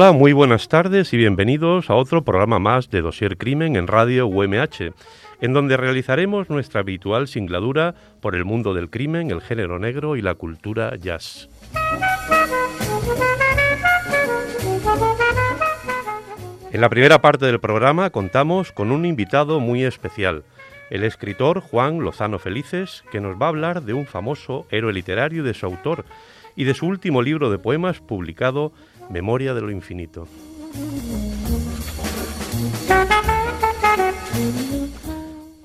Hola, muy buenas tardes y bienvenidos a otro programa más de Dosier Crimen en Radio UMH, en donde realizaremos nuestra habitual singladura por el mundo del crimen, el género negro y la cultura jazz. En la primera parte del programa contamos con un invitado muy especial, el escritor Juan Lozano Felices, que nos va a hablar de un famoso héroe literario y de su autor, y de su último libro de poemas publicado Memoria de lo Infinito.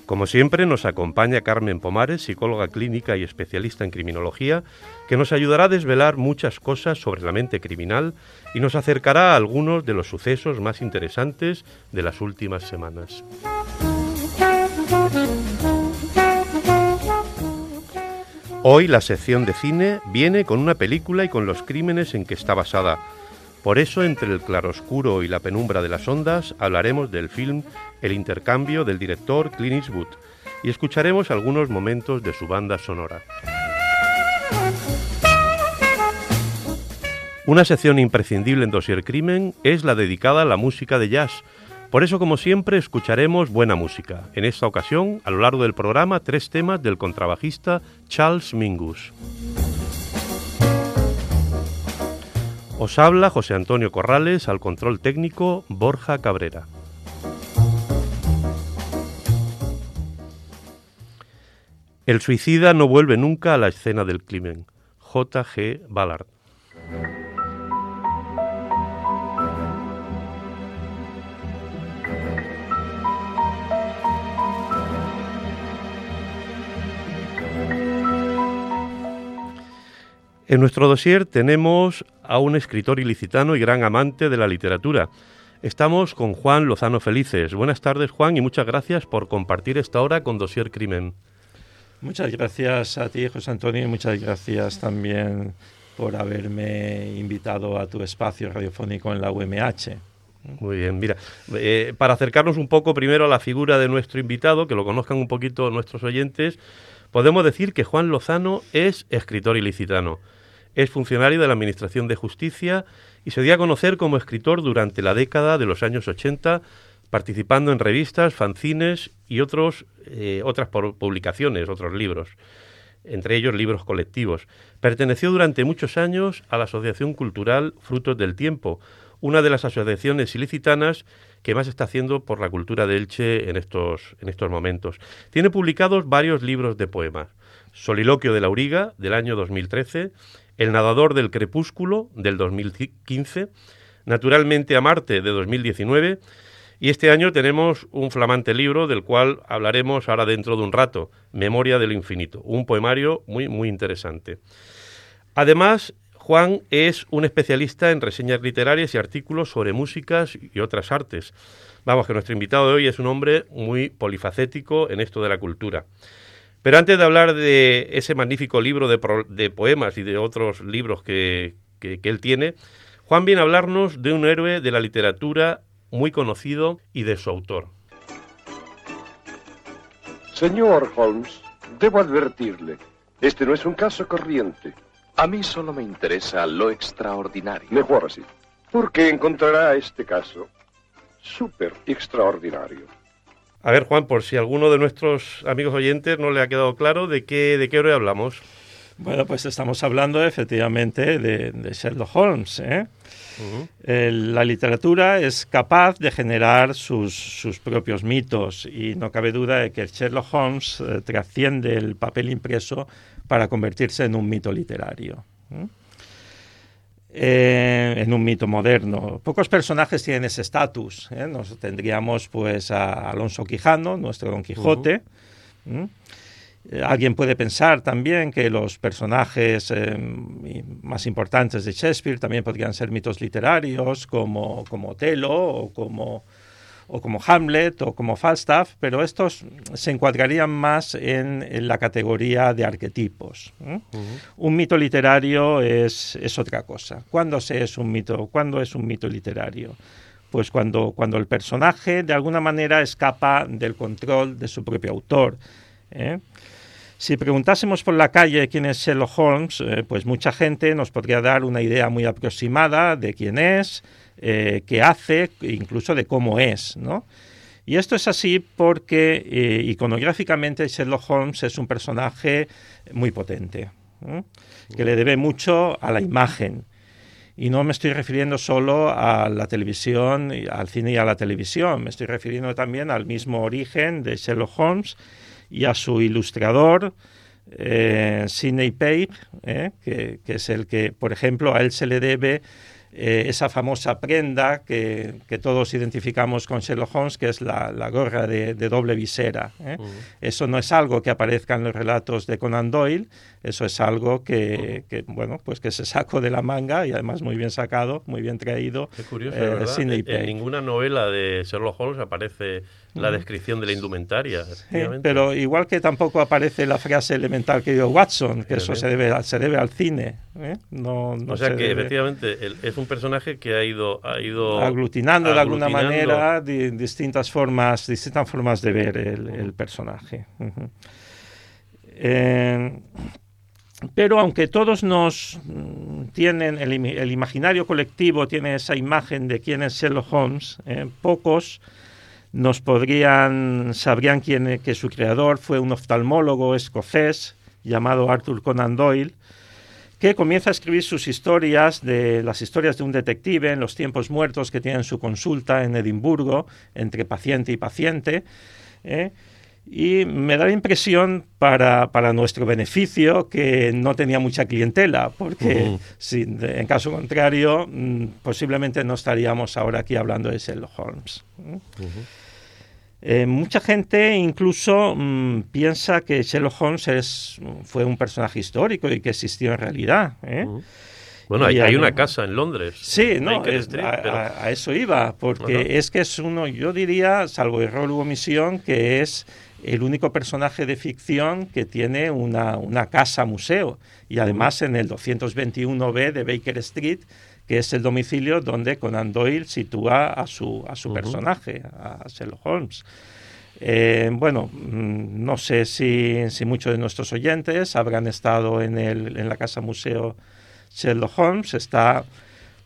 Como siempre nos acompaña Carmen Pomares, psicóloga clínica y especialista en criminología, que nos ayudará a desvelar muchas cosas sobre la mente criminal y nos acercará a algunos de los sucesos más interesantes de las últimas semanas. Hoy la sección de cine viene con una película y con los crímenes en que está basada, por eso, entre el claroscuro y la penumbra de las ondas, hablaremos del film El intercambio del director Clint Eastwood y escucharemos algunos momentos de su banda sonora. Una sección imprescindible en Dossier Crimen es la dedicada a la música de jazz. Por eso, como siempre, escucharemos buena música. En esta ocasión, a lo largo del programa, tres temas del contrabajista Charles Mingus. Os habla José Antonio Corrales, al control técnico Borja Cabrera. El suicida no vuelve nunca a la escena del crimen. J.G. Ballard. En nuestro dossier tenemos a un escritor ilicitano y gran amante de la literatura. Estamos con Juan Lozano Felices. Buenas tardes, Juan, y muchas gracias por compartir esta hora con Dossier Crimen. Muchas gracias a ti, José Antonio, y muchas gracias también por haberme invitado a tu espacio radiofónico en la UMH. Muy bien, mira, eh, para acercarnos un poco primero a la figura de nuestro invitado, que lo conozcan un poquito nuestros oyentes, podemos decir que Juan Lozano es escritor ilicitano. Es funcionario de la Administración de Justicia y se dio a conocer como escritor durante la década de los años 80, participando en revistas, fanzines y otros, eh, otras publicaciones, otros libros, entre ellos libros colectivos. Perteneció durante muchos años a la Asociación Cultural Frutos del Tiempo, una de las asociaciones ilicitanas que más está haciendo por la cultura de Elche en estos, en estos momentos. Tiene publicados varios libros de poemas. Soliloquio de la Auriga, del año 2013, el nadador del crepúsculo del 2015, Naturalmente a Marte de 2019 y este año tenemos un flamante libro del cual hablaremos ahora dentro de un rato, Memoria del Infinito, un poemario muy muy interesante. Además, Juan es un especialista en reseñas literarias y artículos sobre músicas y otras artes. Vamos, que nuestro invitado de hoy es un hombre muy polifacético en esto de la cultura. Pero antes de hablar de ese magnífico libro de, poemas y de otros libros que, que él tiene, Juan viene a hablarnos de un héroe de la literatura muy conocido y de su autor. Señor Holmes, debo advertirle, este no es un caso corriente. A mí solo me interesa lo extraordinario. Mejor así, porque encontrará este caso súper extraordinario. A ver, Juan, por si alguno de nuestros amigos oyentes no le ha quedado claro de qué, de qué héroe hablamos. Bueno, pues estamos hablando efectivamente de, Sherlock Holmes. ¿eh? la literatura es capaz de generar sus, propios mitos y no cabe duda de que Sherlock Holmes eh, trasciende el papel impreso para convertirse en un mito literario. Eh, en un mito moderno. Pocos personajes tienen ese estatus. ¿eh? Nos tendríamos pues a Alonso Quijano, nuestro Don Quijote, Eh, alguien puede pensar también que los personajes más importantes de Shakespeare también podrían ser mitos literarios, como, como Otelo o como, o como Hamlet o como Falstaff, pero estos se encuadrarían más en, la categoría de arquetipos. Un mito literario es, es, otra cosa. ¿Cuándo se es un mito? ¿Cuándo es un mito literario? Pues cuando, cuando el personaje de alguna manera escapa del control de su propio autor. ¿eh? Si preguntásemos por la calle quién es Sherlock Holmes, eh, pues mucha gente nos podría dar una idea muy aproximada de quién es, eh, qué hace, incluso de cómo es, ¿no? Y esto es así porque eh, iconográficamente Sherlock Holmes es un personaje muy potente, que le debe mucho a la imagen. Y no me estoy refiriendo solo a la televisión, al cine y a la televisión, me estoy refiriendo también al mismo origen de Sherlock Holmes y a su ilustrador, eh, Sidney Page, eh, que, que, es el que, por ejemplo, a él se le debe eh, esa famosa prenda que, todos identificamos con Sherlock Holmes, que es la, gorra de, doble visera. ¿eh? Eso no es algo que aparezca en los relatos de Conan Doyle, eso es algo que, bueno, pues que se sacó de la manga y además muy bien sacado, muy bien traído. Es curioso, eh, En ninguna novela de Sherlock Holmes aparece la descripción de la indumentaria. pero igual que tampoco aparece la frase elemental que dio Watson, que eso se debe, se debe al cine. No, o sea que efectivamente es un personaje que ha ido, ha ido aglutinando, de alguna manera distintas formas, distintas formas de ver el, personaje. Eh, pero aunque todos nos mm, tienen, el, imaginario colectivo tiene esa imagen de quién es Sherlock Holmes, eh, pocos nos podrían, sabrían quién, que su creador fue un oftalmólogo escocés llamado Arthur Conan Doyle, que comienza a escribir sus historias, de las historias de un detective en los tiempos muertos que tiene en su consulta en Edimburgo, entre paciente y paciente. ¿eh? Y me da la impresión, para, nuestro beneficio, que no tenía mucha clientela, porque en caso contrario, mm, posiblemente no estaríamos ahora aquí hablando de Sherlock Holmes. ¿eh? Eh, mucha gente incluso mm, piensa que Sherlock Holmes fue un personaje histórico y que existió en realidad. ¿eh? Bueno, hay, una casa en Londres. Sí, no, a, eso iba, porque es que es uno, yo diría, salvo error u omisión, que es el único personaje de ficción que tiene una, una casa museo. Y además en el 221B de Baker Street que es el domicilio donde Conan Doyle sitúa a su, a su personaje, a Sherlock Holmes. Eh, bueno, mm, no sé si, si, muchos de nuestros oyentes habrán estado en, el, en la Casa Museo Sherlock Holmes. Está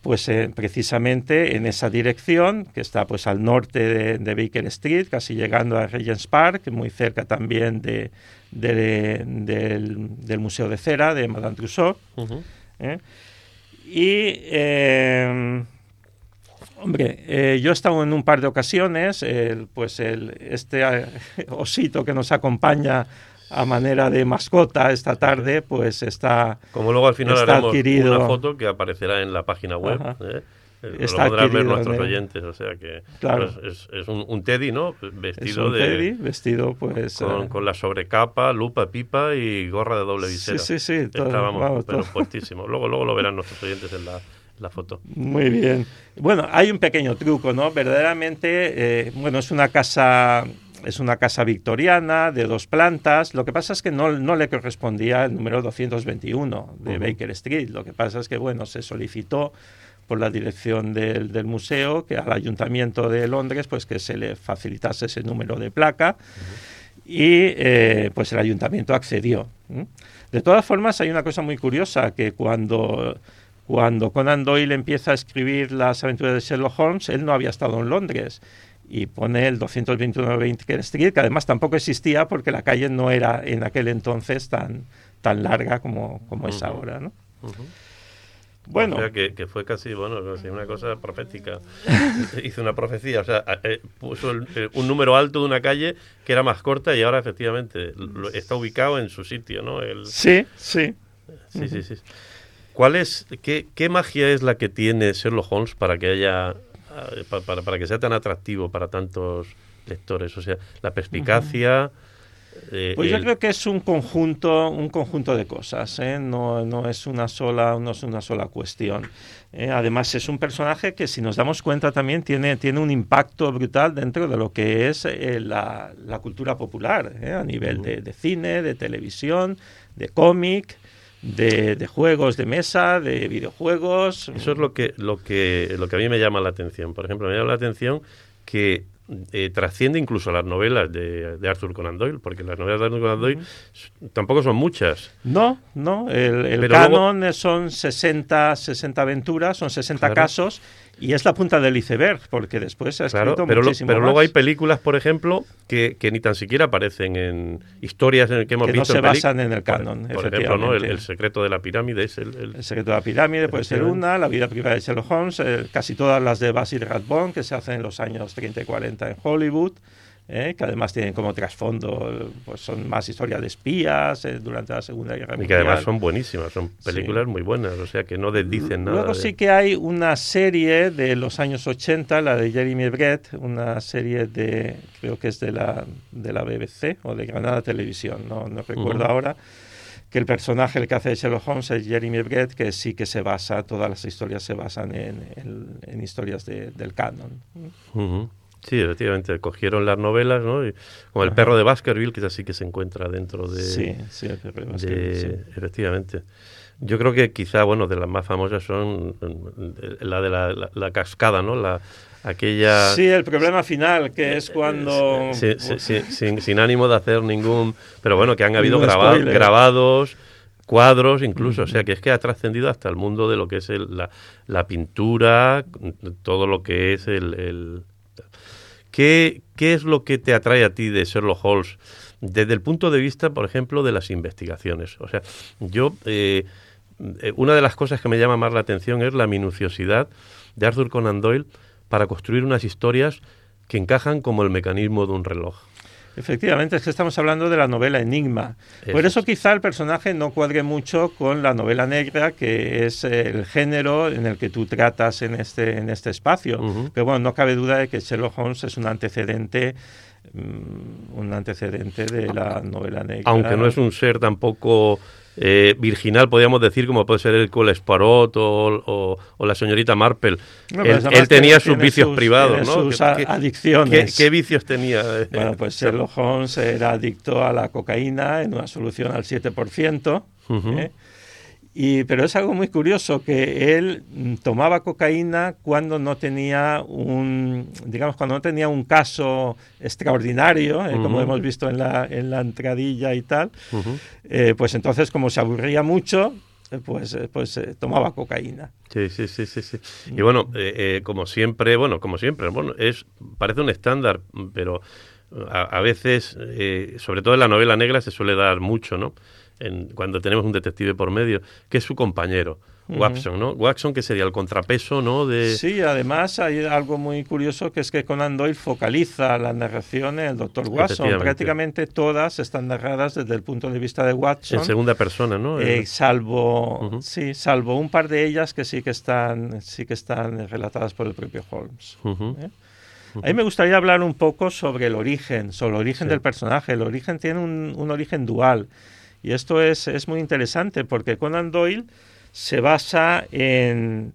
pues eh, precisamente en esa dirección, que está pues al norte de, Baker Street, casi llegando a Regent's Park, muy cerca también de, del, Museo de Cera de Madame Tussauds. Y, em, hombre, eh, yo he estado en un par de ocasiones, pues el, este eh, osito que nos acompaña a manera de mascota esta tarde, pues está Como luego al final haremos una foto que aparecerá en la página web. ¿eh? Está lo podrán ver nuestros oyentes, o sea que claro. pues es, un, un, teddy, ¿no? Vestido es un de teddy, vestido pues con, con, la sobrecapa, lupa, pipa y gorra de doble visera. Sí, sí, sí, todo, Estábamos, pero puestísimo. Luego, luego lo verán nuestros oyentes en la, la foto. Muy bien. Bueno, hay un pequeño truco, ¿no? Verdaderamente, eh, bueno, es una casa es una casa victoriana de dos plantas. Lo que pasa es que no, no le correspondía el número 221 de Baker Street. Lo que pasa es que, bueno, se solicitó por la dirección del, museo, que al Ayuntamiento de Londres, pues que se le facilitase ese número de placa. Y eh, pues el ayuntamiento accedió. De todas formas, hay una cosa muy curiosa, que cuando, cuando Conan Doyle empieza a escribir las aventuras de Sherlock Holmes, él no había estado en Londres y pone el 221 Baker Street, que además tampoco existía porque la calle no era en aquel entonces tan, tan larga como, como es ahora. ¿no? Bueno. O sea, que, fue casi, bueno, una cosa profética. Hizo una profecía, o sea, eh, puso eh, un número alto de una calle que era más corta y ahora efectivamente está ubicado en su sitio, ¿no? El... Sí, sí. Sí, sí, sí. ¿Cuál es, qué, qué, magia es la que tiene Sherlock Holmes para que haya, eh, para, para, que sea tan atractivo para tantos lectores? O sea, la perspicacia... eh, Pues yo el- creo que es un conjunto, un conjunto de cosas, ¿eh? no, no es una sola, no es una sola cuestión. ¿eh? Además es un personaje que si nos damos cuenta también tiene, tiene un impacto brutal dentro de lo que es la, la cultura popular, a nivel de, de cine, de televisión, de cómic, de, de juegos de mesa, de videojuegos. Eso es lo que, lo que lo que a mí me llama la atención. Por ejemplo, me llama la atención que eh, trasciende incluso las novelas de, de Arthur Conan Doyle, porque las novelas de Arthur Conan Doyle tampoco son muchas. No, no, el, el canon son 60, 60 aventuras, son 60 Claro. casos y es la punta del iceberg, porque después se ha escrito Claro, pero, muchísimo pero más, luego hay películas, por ejemplo, que, que ni tan siquiera aparecen en historias en que hemos Que no visto. se en peli- basan en el Por- canon, Por, ejemplo, ¿no? el, secreto de la pirámide es el... el- El secreto de la pirámide puede ser una, la vida privada de Sherlock Holmes, eh, casi todas las de Basil Rathbone que se hacen en los años 30 y 40 en Hollywood, eh, que además tienen como trasfondo, pues son más historias de espías eh, durante la Segunda Guerra y Mundial. que además son buenísimas, son películas muy buenas, o sea que no desdicen nada. Luego de- sí que hay una serie de los años 80, la de Jeremy Brett, una serie de, creo que es de la, de la BBC o de Granada Televisión, no, no recuerdo Ujú. ahora, que el personaje, el que hace Sherlock Holmes es Jeremy Brett, que sí que se basa, todas las historias se basan en, en- en historias de- del canon. Ujú. Sí, efectivamente, cogieron las novelas, ¿no? Y- como el perro de Baskerville, que es así que se encuentra dentro de... sí, sí, el Perro de de- Baskerville, sí. Efectivamente. Yo creo que quizá, bueno, de las más famosas son eh, la de la, la- la cascada, ¿no? La, aquella... Sí, el problema final, que es cuando... Sí, sí, sí, sin, sin ánimo de hacer ningún... Pero bueno, que han habido graba- grabados, cuadros incluso, o sea, que es que ha trascendido hasta el mundo de lo que es el- la, la pintura, todo lo que es el... el- ¿Qué, ¿Qué es lo que te atrae a ti de Sherlock Holmes desde el punto de vista, por ejemplo, de las investigaciones? O sea, yo... eh, eh, una de las cosas que me llama más la atención es la minuciosidad de Arthur Conan Doyle para construir unas historias que encajan como el mecanismo de un reloj. Efectivamente, es que estamos hablando de la novela Enigma. Por Eso quizá el personaje no cuadre mucho con la novela negra, que es el género en el que tú tratas en este, en este espacio. Pero bueno, no cabe duda de que Sherlock Holmes es un antecedente, mm, un antecedente de la novela negra. Aunque no es un ser tampoco eh, virginal, podríamos decir, como puede ser el Cole Sparot o, o- o la señorita Marple. No, él, tenía sus vicios sus- privados, ¿no? sus ¿Qué- a- qué- adicciones. ¿Qué, qué vicios tenía? Bueno, pues Sherlock Holmes era adicto a la cocaína en una solución al 7%. Ujú. ¿eh? Y, pero es algo muy curioso que él mm, tomaba cocaína cuando no tenía un, digamos, cuando no tenía un caso extraordinario, eh, como hemos visto en la, en la entradilla y tal, eh, pues entonces como se aburría mucho, eh, pues, pues eh, tomaba cocaína. Sí, sí, sí, sí, sí. Y bueno, como siempre, bueno, como siempre, bueno, es parece un estándar, pero a, a veces, sobre todo en la novela negra, se suele dar mucho, ¿no? En, cuando tenemos un detective por medio, que es su compañero. Watson, ¿no? Watson, que sería el contrapeso, ¿no? De, Sí, además hay algo muy curioso que es que Conan Doyle focaliza la narración en el Dr. Watson. Prácticamente todas están narradas desde el punto de vista de Watson. en segunda persona, ¿no? Eh, Eh, salvo sí, salvo un par de ellas que sí que están sí que están relatadas por el propio Holmes. ¿eh? A mí me gustaría hablar un poco sobre el origen, sobre el origen Sí. del personaje. El origen tiene un, un origen dual. Y esto es, es muy interesante porque Conan Doyle se basa en,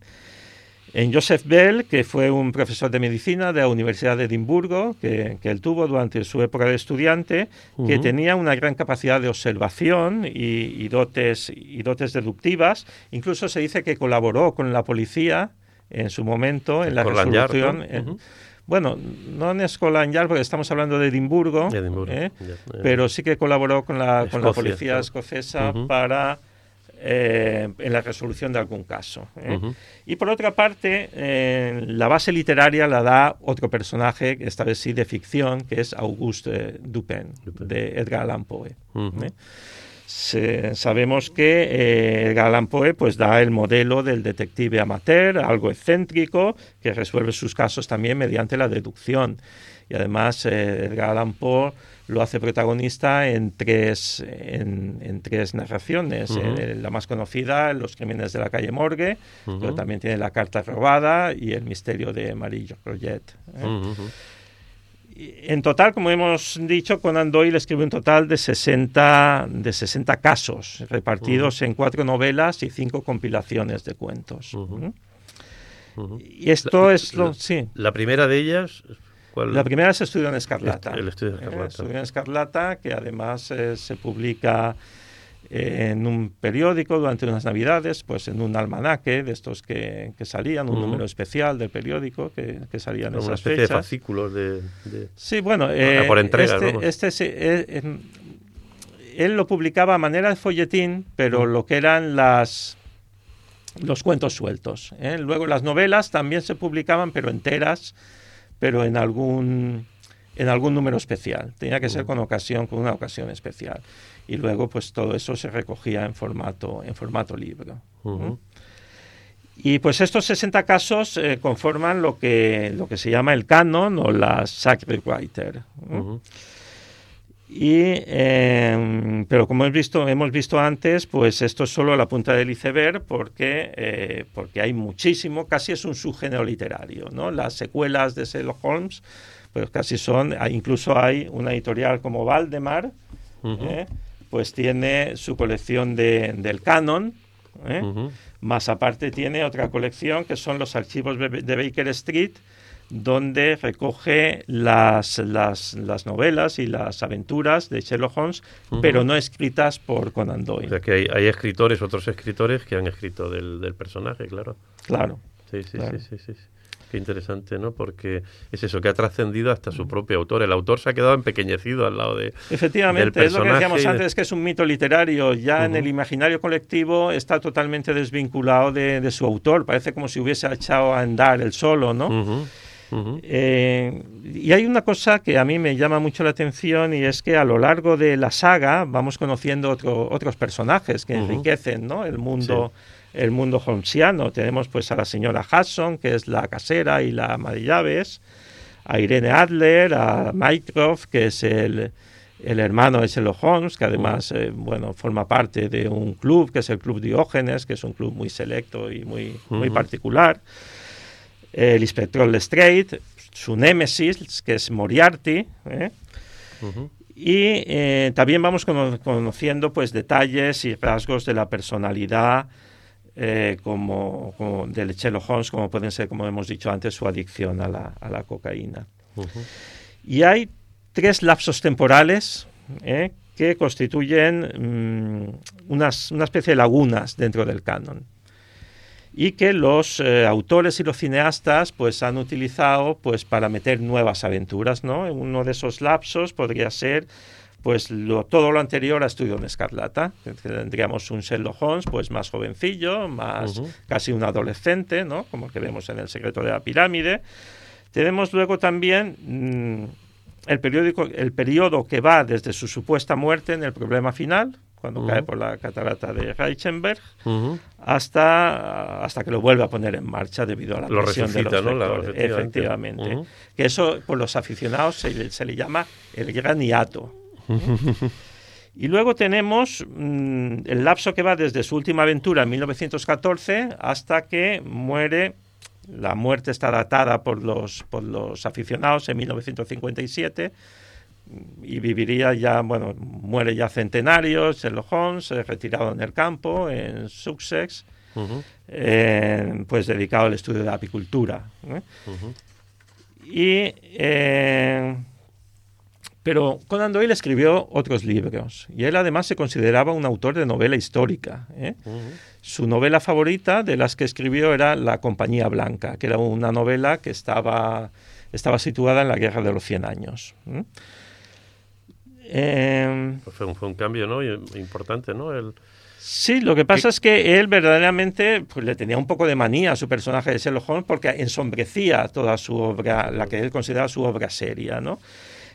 en Joseph Bell, que fue un profesor de medicina de la Universidad de Edimburgo, que, que él tuvo durante su época de estudiante, que tenía una gran capacidad de observación y, y dotes, y dotes deductivas. Incluso se dice que colaboró con la policía en su momento en la Scotland Yard, resolución. eh. Bueno, no en Scotland porque estamos hablando de Edimburgo, Edimburgo, ¿eh? ya, eh. pero sí que colaboró con la, con la Escocia, policía escocesa Ujú. para eh, en la resolución de algún caso. ¿eh? Ujú. Y por otra parte, eh, la base literaria la da otro personaje, esta vez sí de ficción, que es Auguste Dupin, Dupin. de Edgar Allan Poe. Ujú. ¿eh? Se- sabemos que eh, Allan Poe pues, da el modelo del detective amateur, algo excéntrico, que resuelve sus casos también mediante la deducción. Y además eh, Allan Poe lo hace protagonista en tres, en, en tres narraciones. Eh, la más conocida, Los crímenes de la calle Morgue, pero también tiene La carta robada y El misterio de Marie Roget. En total, como hemos dicho, Conan Doyle escribe un total de 60, de 60 casos, repartidos en cuatro novelas y cinco compilaciones de cuentos. ¿Mm? Y esto La- es lo... la- sí. La primera de ellas, ¿cuál? La primera es Estudio en Escarlata. El Estudio en Escarlata. Eh, Estudio en Escarlata, que además eh, se publica eh, en un periódico durante unas navidades, pues en un almanaque de estos que, que salían, un número especial del periódico que, que salían en una esas especie de fechas. fascículos de... de- Sí, bueno, eh, por entregas, este, este sí, eh, em, él lo publicaba a manera de folletín, pero lo que eran las los cuentos sueltos. ¿eh? Luego las novelas también se publicaban, pero enteras, pero en algún en algún número especial. Tenía que ser con ocasión, con una ocasión especial. Y luego, pues todo eso se recogía en formato en formato libro. Y pues estos 60 casos eh, conforman lo que, lo que se llama el canon o la Sacred Writer. Y, eh, pero como hemos visto, hemos visto antes, pues esto es solo la punta del iceberg porque, eh, porque hay muchísimo, casi es un subgénero literario. ¿no? Las secuelas de Sherlock Holmes, pues casi son, incluso hay una editorial como Valdemar. Pues tiene su colección de- del canon, ¿eh? Más aparte tiene otra colección que son los archivos de Baker Street, donde recoge las, las, las novelas y las aventuras de Sherlock Holmes, pero no escritas por Conan O Doyle. sea que hay, hay escritores, otros escritores que han escrito del, del personaje, claro. Claro. Sí, sí, Claro. sí, sí, sí. Qué interesante, ¿no? Porque es eso, que ha trascendido hasta su propio autor. El autor se ha quedado empequeñecido al lado de... Efectivamente, del es lo que decíamos de- antes, que es un mito literario. Ya en el imaginario colectivo está totalmente desvinculado de, de su autor. Parece como si hubiese echado a andar el solo, ¿no? Eh, y hay una cosa que a mí me llama mucho la atención y es que a lo largo de la saga vamos conociendo otro- otros personajes que enriquecen ¿no? el mundo el mundo holmesiano. Tenemos pues a la señora Hudson, que es la casera y la ama de llaves, a Irene Adler, a Mycroft, que es el, el hermano de Sherlock Holmes, que además eh, bueno, forma parte de un club, que es el Club Diógenes, que es un club muy selecto y muy, particular el inspector Lestrade, su némesis, que es Moriarty, ¿eh? Y eh, también vamos cono- conociendo pues detalles y rasgos de la personalidad eh, como, como del Sherlock Holmes, como pueden ser, como hemos dicho antes, su adicción a la, a la cocaína. Y hay tres lapsos temporales ¿eh? que constituyen mm, unas, una especie de lagunas dentro del canon y que los eh, autores y los cineastas pues han utilizado pues para meter nuevas aventuras, ¿no? Uno de esos lapsos podría ser pues lo, todo lo anterior a Estudio en Escarlata. Tendríamos un Sherlock Holmes pues más jovencillo, más casi un adolescente, ¿no? Como que vemos en El secreto de la pirámide. Tenemos luego también mm, el, periódico, el periodo que va desde su supuesta muerte en el problema final, cuando cae por la catarata de Reichenberg, hasta, hasta que lo vuelve a poner en marcha debido a la Lo presión de los ¿no? Efectivamente. Que eso, por los aficionados, se, le- se le llama el gran hiato. Y luego tenemos mm, el lapso que va desde su última aventura en 1914 hasta que muere. La muerte está datada por los, por los aficionados en 1957 y viviría ya, bueno, muere ya centenario, Sherlock Holmes, eh, retirado en el campo, en Sussex, eh, pues dedicado al estudio de la apicultura. ¿eh? Y, eh, pero Conan Doyle escribió otros libros y él además se consideraba un autor de novela histórica. ¿eh? Su novela favorita de las que escribió era La Compañía Blanca, que era una novela que estaba, estaba situada en la Guerra de los Cien Años. ¿eh? Eh, Pues fue, un, fue un cambio, ¿no? Importante, ¿no? El, Sí, lo que pasa es que él verdaderamente pues, le tenía un poco de manía a su personaje de Sherlock Holmes porque ensombrecía toda su obra, la que él consideraba su obra seria, ¿no?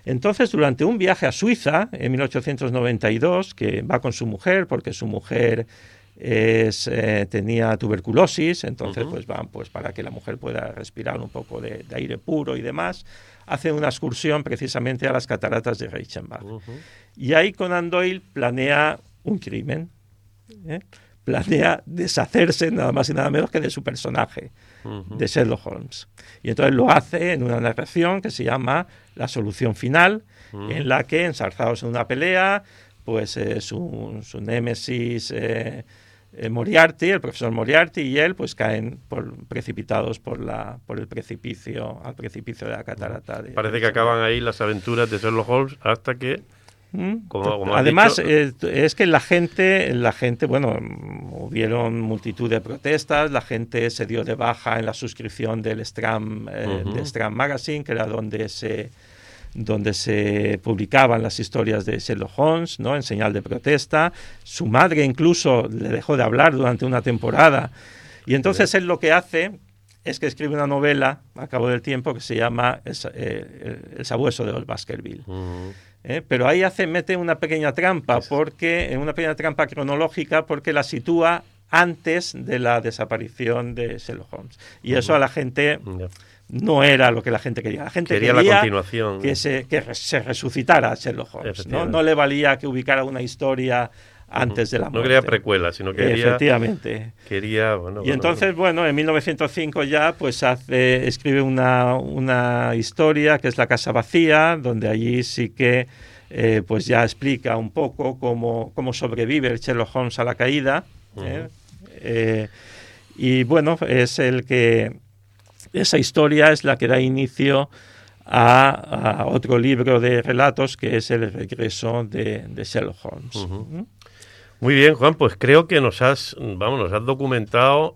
Entonces, durante un viaje a Suiza en 1892, que va con su mujer, porque su mujer es, eh, tenía tuberculosis, entonces pues van pues para que la mujer pueda respirar un poco de, de aire puro y demás, hace una excursión precisamente a las cataratas de Reichenbach. Y ahí Conan Doyle planea un crimen. ¿eh? Planea deshacerse nada más y nada menos que de su personaje. De Sherlock Holmes. Y entonces lo hace en una narración que se llama La solución final, en la que, ensarzados en una pelea, pues eh, su, su némesis eh, eh, Moriarty, el profesor Moriarty y él, pues caen por, precipitados por, la, por el precipicio, al precipicio de la catarata. De, Parece que acaban ahí las aventuras de Sherlock Holmes hasta que. Como- como has Además, eh, es que la gente, la gente, bueno, hubieron multitud de protestas, la gente se dio de baja en la suscripción del Stram, eh, de Stram Magazine, que era donde se donde se publicaban las historias de Sherlock Holmes, ¿no? En señal de protesta. Su madre incluso le dejó de hablar durante una temporada. Y entonces él lo que hace es que escribe una novela a cabo del tiempo que se llama El, eh, el sabueso de los Baskerville. ¿Eh? Pero ahí hace, mete una pequeña trampa, porque, en una pequeña trampa cronológica, porque la sitúa antes de la desaparición de Sherlock Holmes. Y eso a la gente no era lo que la gente quería. La gente Quería la quería continuación. que se, que se resucitara Sherlock Holmes. no le valía que ubicara una historia antes de la No muerte. quería precuela, sino quería, Efectivamente. quería bueno, Y bueno, entonces, bueno, en 1905 ya pues hace, escribe una, una historia que es La Casa Vacía, donde allí sí que eh, pues ya explica un poco cómo, cómo sobrevive el Sherlock Holmes a la caída. ¿eh? Eh, y bueno, es el que esa historia es la que da inicio a, a otro libro de relatos que es el regreso de, de Sherlock Holmes. Muy bien, Juan, pues creo que nos has, vamos, nos has documentado,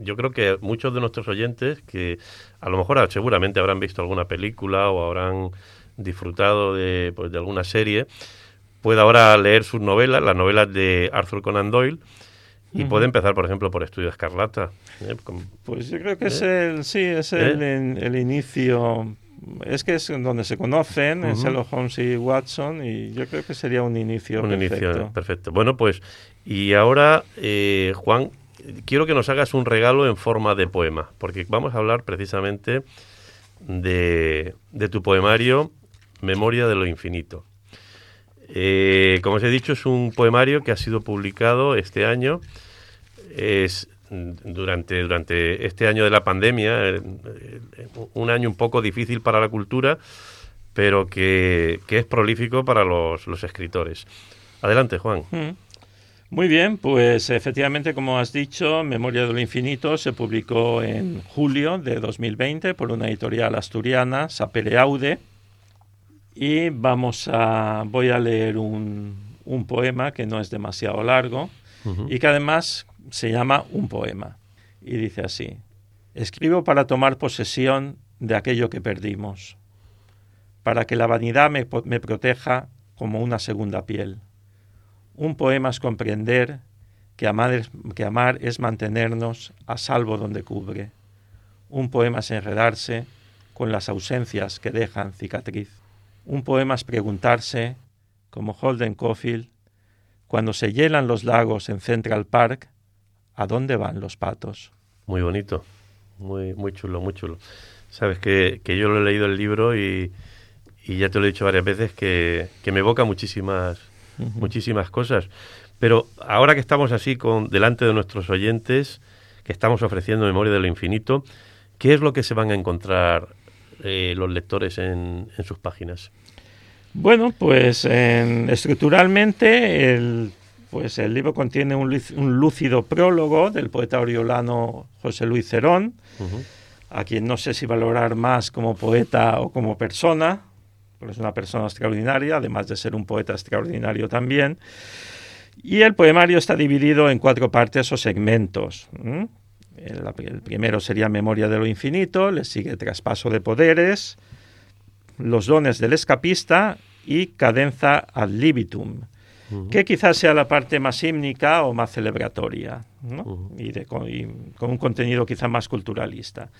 yo creo que muchos de nuestros oyentes que a lo mejor seguramente habrán visto alguna película o habrán disfrutado de, pues, de alguna serie, puede ahora leer sus novelas, las novelas de Arthur Conan Doyle, y puede empezar, por ejemplo, por Estudio Escarlata. ¿eh? Con- Pues yo creo que es el, sí, es el, en- el inicio, es que es donde se conocen, en Ujú. Sherlock Holmes y Watson, y yo creo que sería un inicio Un perfecto. inicio perfecto. Bueno, pues, y ahora, eh, Juan, quiero que nos hagas un regalo en forma de poema, porque vamos a hablar precisamente de, de tu poemario Memoria de lo Infinito. Eh, como os he dicho, es un poemario que ha sido publicado este año. Es durante, durante este año de la pandemia, eh, eh, un año un poco difícil para la cultura, pero que, que es prolífico para los, los escritores. Adelante, Juan. Mm. Muy bien, pues efectivamente, como has dicho, Memoria de lo Infinito se publicó en julio de 2020 por una editorial asturiana, Sapere Aude, y vamos a, voy a leer un, un poema que no es demasiado largo y que además se llama un poema. Y dice así, escribo para tomar posesión de aquello que perdimos, para que la vanidad me, me proteja como una segunda piel. Un poema es comprender que amar, es, que amar es mantenernos a salvo donde cubre. Un poema es enredarse con las ausencias que dejan cicatriz. Un poema es preguntarse, como Holden Caulfield, cuando se hielan los lagos en Central Park, ¿a dónde van los patos? Muy bonito, muy, muy chulo, muy chulo. Sabes que, que yo lo he leído el libro y, y ya te lo he dicho varias veces que, que me evoca muchísimas, muchísimas cosas. Pero ahora que estamos así con delante de nuestros oyentes, que estamos ofreciendo Memoria de lo Infinito, ¿qué es lo que se van a encontrar eh, los lectores en, en sus páginas? Bueno, pues en- estructuralmente el, pues el libro contiene un, lúci- un lúcido prólogo del poeta oriolano José Luis Cerón, a quien no sé si valorar más como poeta o como persona, porque es una persona extraordinaria, además de ser un poeta extraordinario también. Y el poemario está dividido en cuatro partes o segmentos. el primero sería Memoria de lo Infinito, le sigue Traspaso de Poderes, Los dones del escapista y Cadenza ad libitum, que quizás sea la parte más hímnica o más celebratoria, ¿no? Ujú. y, de- con, y con un contenido quizá más culturalista.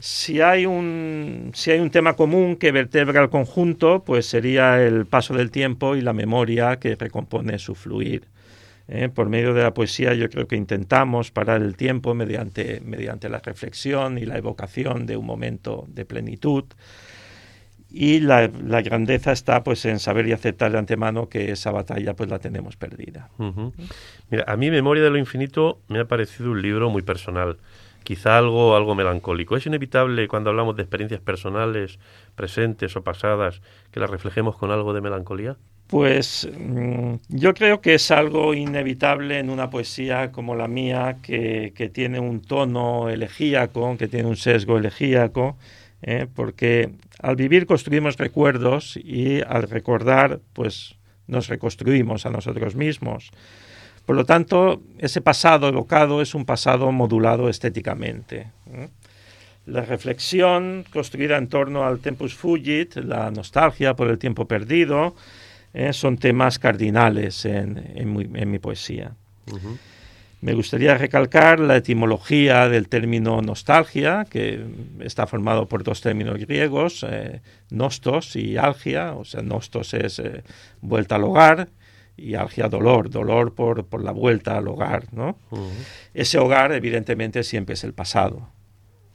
Si hay, un, si hay un tema común que vertebra el conjunto, pues sería el paso del tiempo y la memoria que recompone su fluir. ¿eh? Por medio de la poesía yo creo que intentamos parar el tiempo mediante, mediante la reflexión y la evocación de un momento de plenitud. Y la, la grandeza está pues en saber y aceptar de antemano que esa batalla pues la tenemos perdida. Mira, a mí Memoria de lo Infinito me ha parecido un libro muy personal. quizá algo, algo melancólico. ¿Es inevitable cuando hablamos de experiencias personales, presentes o pasadas, que las reflejemos con algo de melancolía? Pues mm, yo creo que es algo inevitable en una poesía como la mía, que, tiene un tono elegíaco, que tiene un sesgo elegíaco, ¿eh? porque al vivir construimos recuerdos y al recordar, pues nos reconstruimos a nosotros mismos. Por lo tanto, ese pasado evocado es un pasado modulado estéticamente. ¿eh? La reflexión construida en torno al tempus fugit, la nostalgia por el tiempo perdido, ¿eh? son temas cardinales en, mi, poesía. Me gustaría recalcar la etimología del término nostalgia, que está formado por dos términos griegos, eh, nostos y algia, o sea, nostos es vuelta al hogar, y algia dolor, dolor por, por la vuelta al hogar, ¿no? Ese hogar, evidentemente, siempre es el pasado.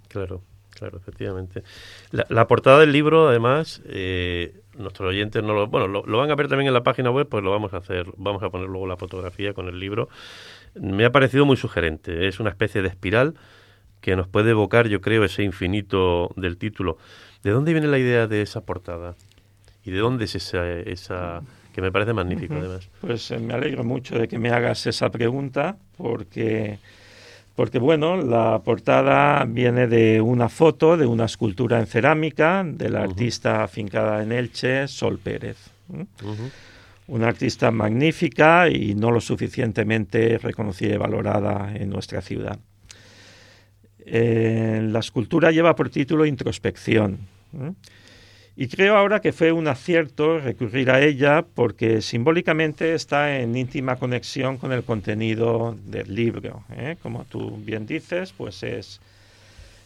Claro, claro, efectivamente. La, portada del libro, además, eh, nuestros oyentes no lo, bueno, lo, van a ver también en la página web, pues lo vamos a hacer, vamos a poner luego la fotografía con el libro. Me ha parecido muy sugerente. Es una especie de espiral que nos puede evocar, yo creo, ese infinito del título. ¿De dónde viene la idea de esa portada? ¿Y de dónde es esa, esa que me parece magnífico además. Pues eh, me alegro mucho de que me hagas esa pregunta porque porque bueno, la portada viene de una foto de una escultura en cerámica de la artista afincada en Elche, Sol Pérez. Una artista magnífica y no lo suficientemente reconocida y valorada en nuestra ciudad. Eh, la escultura lleva por título Introspección. Y creo ahora que fue un acierto recurrir a ella porque simbólicamente está en íntima conexión con el contenido del libro. ¿eh? Como tú bien dices, pues es,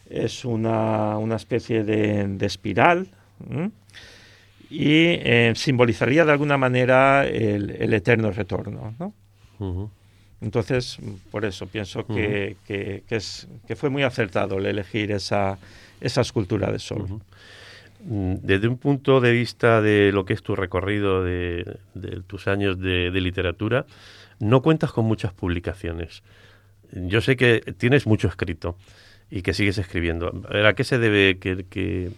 es una, especie de, espiral y eh, simbolizaría de alguna manera el, eterno retorno. Entonces, por eso pienso que, es, que fue muy acertado el elegir esa, esa escultura de sol. Mm, desde un punto de vista de lo que es tu recorrido de, tus años de, literatura, no cuentas con muchas publicaciones. Yo sé que tienes mucho escrito y que sigues escribiendo. ¿A qué se debe que, que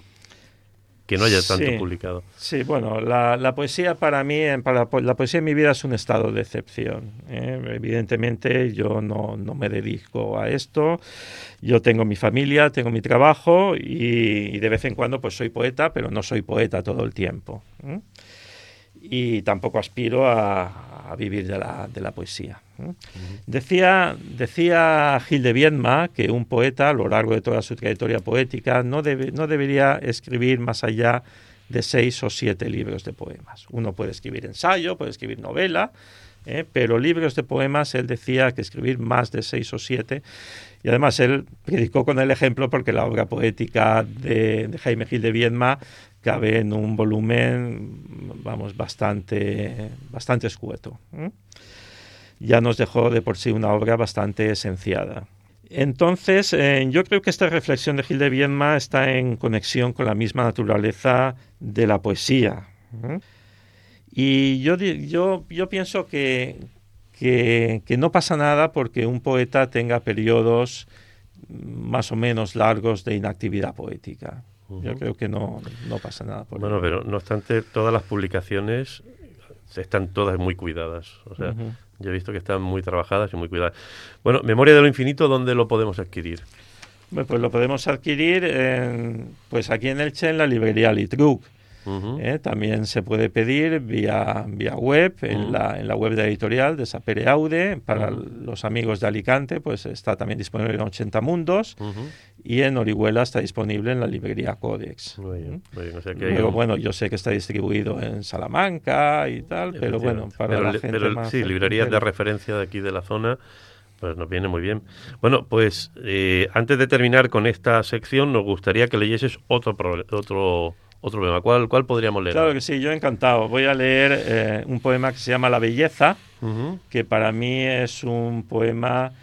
no haya tanto publicado. Sí, bueno, la, poesía para mí, para la, poesía en mi vida es un estado de excepción. ¿eh? Evidentemente yo no, me dedico a esto, yo tengo mi familia, tengo mi trabajo y, de vez en cuando pues soy poeta, pero no soy poeta todo el tiempo. Y tampoco aspiro a, a vivir de la, de la poesía. Decía, decía Gil de Viedma que un poeta, a lo largo de toda su trayectoria poética, no, debe, no debería escribir más allá de seis o siete libros de poemas. Uno puede escribir ensayo, puede escribir novela, ¿eh? pero libros de poemas él decía que escribir más de seis o siete. Y además él predicó con el ejemplo porque la obra poética de, Jaime Gil de Viedma cabe en un volumen, vamos, bastante, bastante escueto ya nos dejó de por sí una obra bastante esenciada. Entonces, eh, yo creo que esta reflexión de Gil de Viedma está en conexión con la misma naturaleza de la poesía. Y yo, yo, yo pienso que, que, no pasa nada porque un poeta tenga periodos más o menos largos de inactividad poética. Yo creo que no, no pasa nada. Por bueno, pero no obstante, todas las publicaciones están todas muy cuidadas. O sea, yo he visto que están muy trabajadas y muy cuidadas. Bueno, Memoria de lo Infinito, ¿dónde lo podemos adquirir? pues lo podemos adquirir en, pues aquí en Elche, en la librería Litruc. ¿Eh? También se puede pedir vía, vía web, en, la, en la web de editorial de Sapere Aude. Para los amigos de Alicante, pues está también disponible en 80 Mundos. Y en Orihuela está disponible en la librería Codex. Muy bien, Luego, bueno, yo sé que está distribuido en Salamanca y tal, pero bueno, para la gente pero, Sí, librerías de referencia de aquí de la zona pues nos viene muy bien. Bueno, pues eh, antes de terminar con esta sección, nos gustaría que leyeses otro, otro otro poema. ¿Cuál, ¿Cuál podríamos leer? Claro que sí, yo encantado. Voy a leer eh, un poema que se llama La Belleza, que para mí es un poema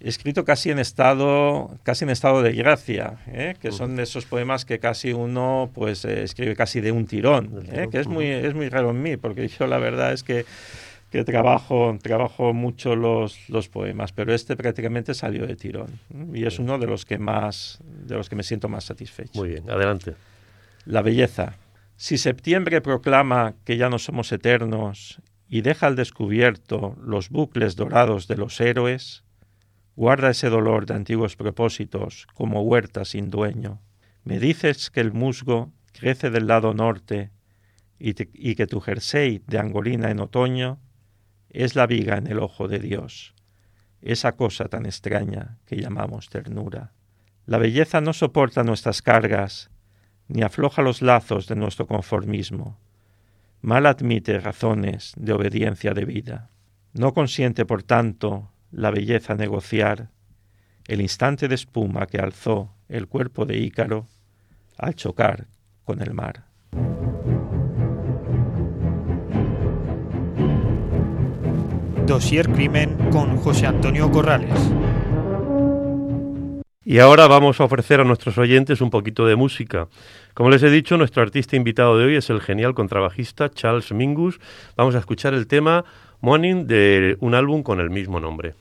escrito casi en estado casi en estado de gracia ¿eh? que son de esos poemas que casi uno pues eh, escribe casi de un tirón, que es muy es muy raro en mí porque yo la verdad es que que trabajo, trabajo mucho los, los poemas, pero este prácticamente salió de tirón y es uno de los que más, de los que me siento más satisfecho. Muy bien, adelante. La belleza. Si septiembre proclama que ya no somos eternos y deja al descubierto los bucles dorados de los héroes, guarda ese dolor de antiguos propósitos como huerta sin dueño. Me dices que el musgo crece del lado norte y, que tu jersey de angolina en otoño es la viga en el ojo de Dios, esa cosa tan extraña que llamamos ternura. La belleza no soporta nuestras cargas, ni afloja los lazos de nuestro conformismo. Mal admite razones de obediencia debida. No consiente, por tanto, la belleza negociar el instante de espuma que alzó el cuerpo de Ícaro al chocar con el mar. Dosier Crimen con José Antonio Corrales. Y ahora vamos a ofrecer a nuestros oyentes un poquito de música. Como les he dicho, nuestro artista invitado de hoy es el genial contrabajista Charles Mingus. Vamos a escuchar el tema Morning de un álbum con el mismo nombre.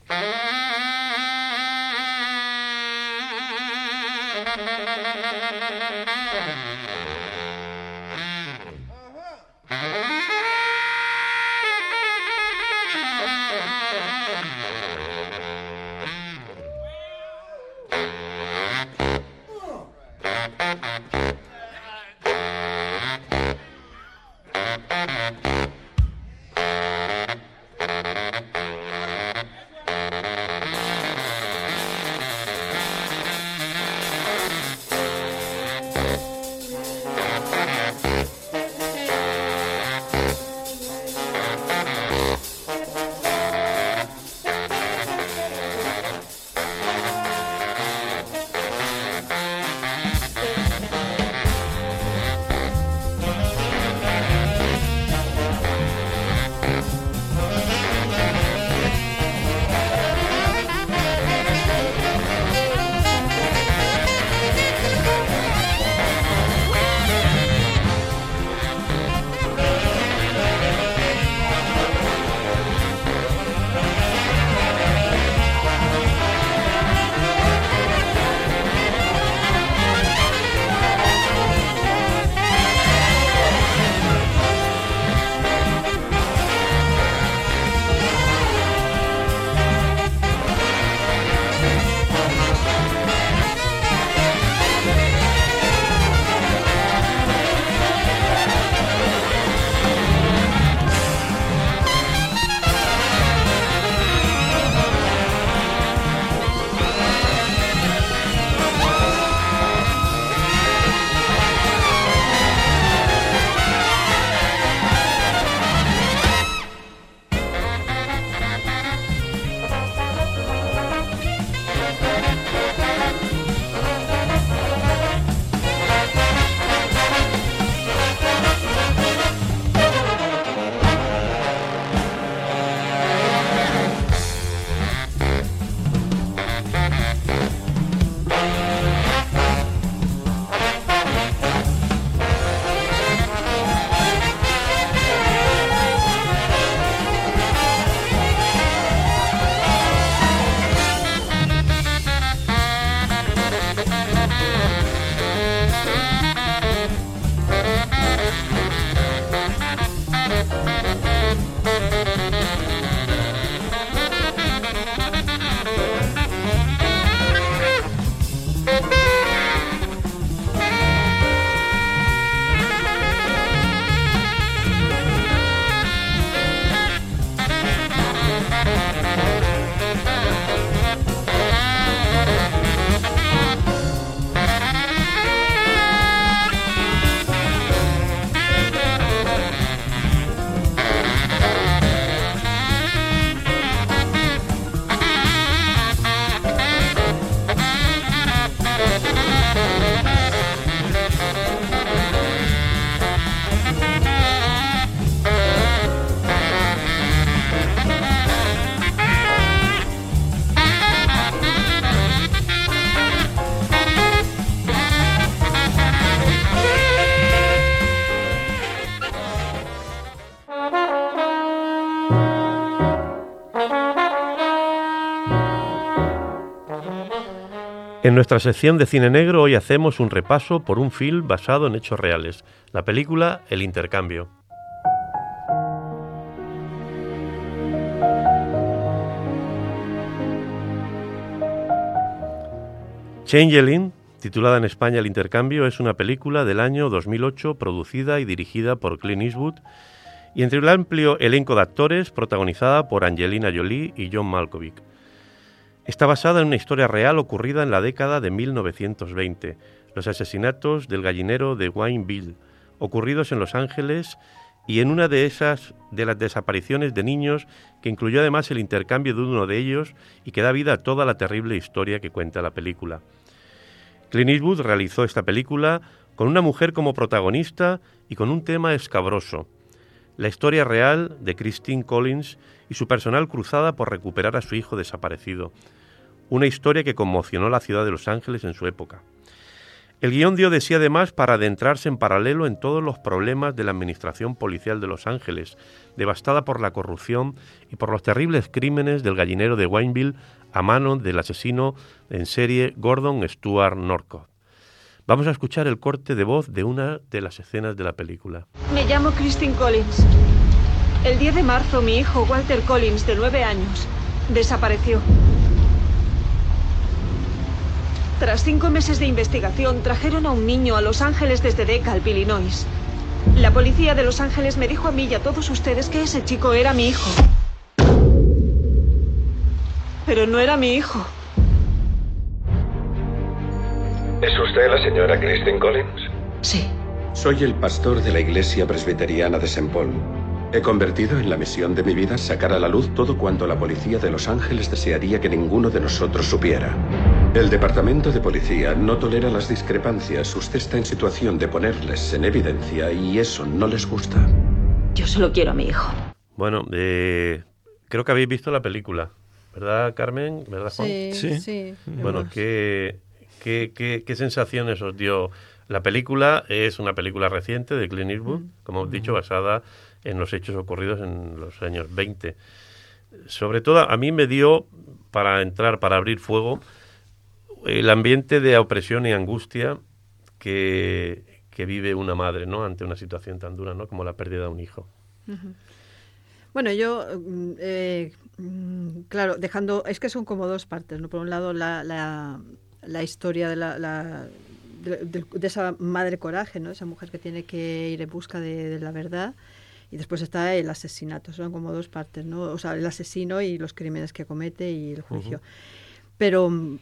En nuestra sección de cine negro hoy hacemos un repaso por un film basado en hechos reales, la película El Intercambio. Changeling, titulada en España El Intercambio, es una película del año 2008 producida y dirigida por Clint Eastwood y entre el amplio elenco de actores protagonizada por Angelina Jolie y John Malkovich. Está basada en una historia real ocurrida en la década de 1920, los asesinatos del gallinero de Wineville, ocurridos en Los Ángeles y en una de esas de las desapariciones de niños que incluyó además el intercambio de uno de ellos y que da vida a toda la terrible historia que cuenta la película. Clint Eastwood realizó esta película con una mujer como protagonista y con un tema escabroso, la historia real de Christine Collins y su personal cruzada por recuperar a su hijo desaparecido, una historia que conmocionó la ciudad de Los Ángeles en su época. El guion dio de sí además para adentrarse en paralelo en todos los problemas de la administración policial de Los Ángeles, devastada por la corrupción y por los terribles crímenes del gallinero de Wineville a mano del asesino en serie Gordon Stewart Norcott. Vamos a escuchar el corte de voz de una de las escenas de la película. Me llamo Christine Collins. El 10 de marzo mi hijo Walter Collins, de nueve años, desapareció. Tras cinco meses de investigación, trajeron a un niño a Los Ángeles desde DeKalb, Illinois. La policía de Los Ángeles me dijo a mí y a todos ustedes que ese chico era mi hijo. Pero no era mi hijo. ¿Es usted la señora Kristen Collins? Sí. Soy el pastor de la iglesia presbiteriana de St. Paul. He convertido en la misión de mi vida sacar a la luz todo cuanto la policía de Los Ángeles desearía que ninguno de nosotros supiera. El departamento de policía no tolera las discrepancias. Usted está en situación de ponerles en evidencia y eso no les gusta. Yo solo quiero a mi hijo. Bueno, eh, creo que habéis visto la película, ¿verdad, Carmen? ¿Verdad, Juan? Sí, Sí. sí. Bueno, ¿qué, qué, qué, qué sensaciones os dio? La película es una película reciente de Clint Eastwood, como he dicho, basada en los hechos ocurridos en los años 20. Sobre todo, a mí me dio, para entrar, para abrir fuego, el ambiente de opresión y angustia que, que vive una madre, ¿no? Ante una situación tan dura, ¿no? Como la pérdida de un hijo. Bueno, yo, mm, eh, mm, claro, dejando, es que son como dos partes, ¿no? Por un lado, la, la, la historia de, la, la- de, esa madre coraje, ¿no? Esa mujer que tiene que ir en busca de, de la verdad. Y después está el asesinato, son como dos partes, ¿no? O sea, el asesino y los crímenes que comete y el juicio. Pero mm,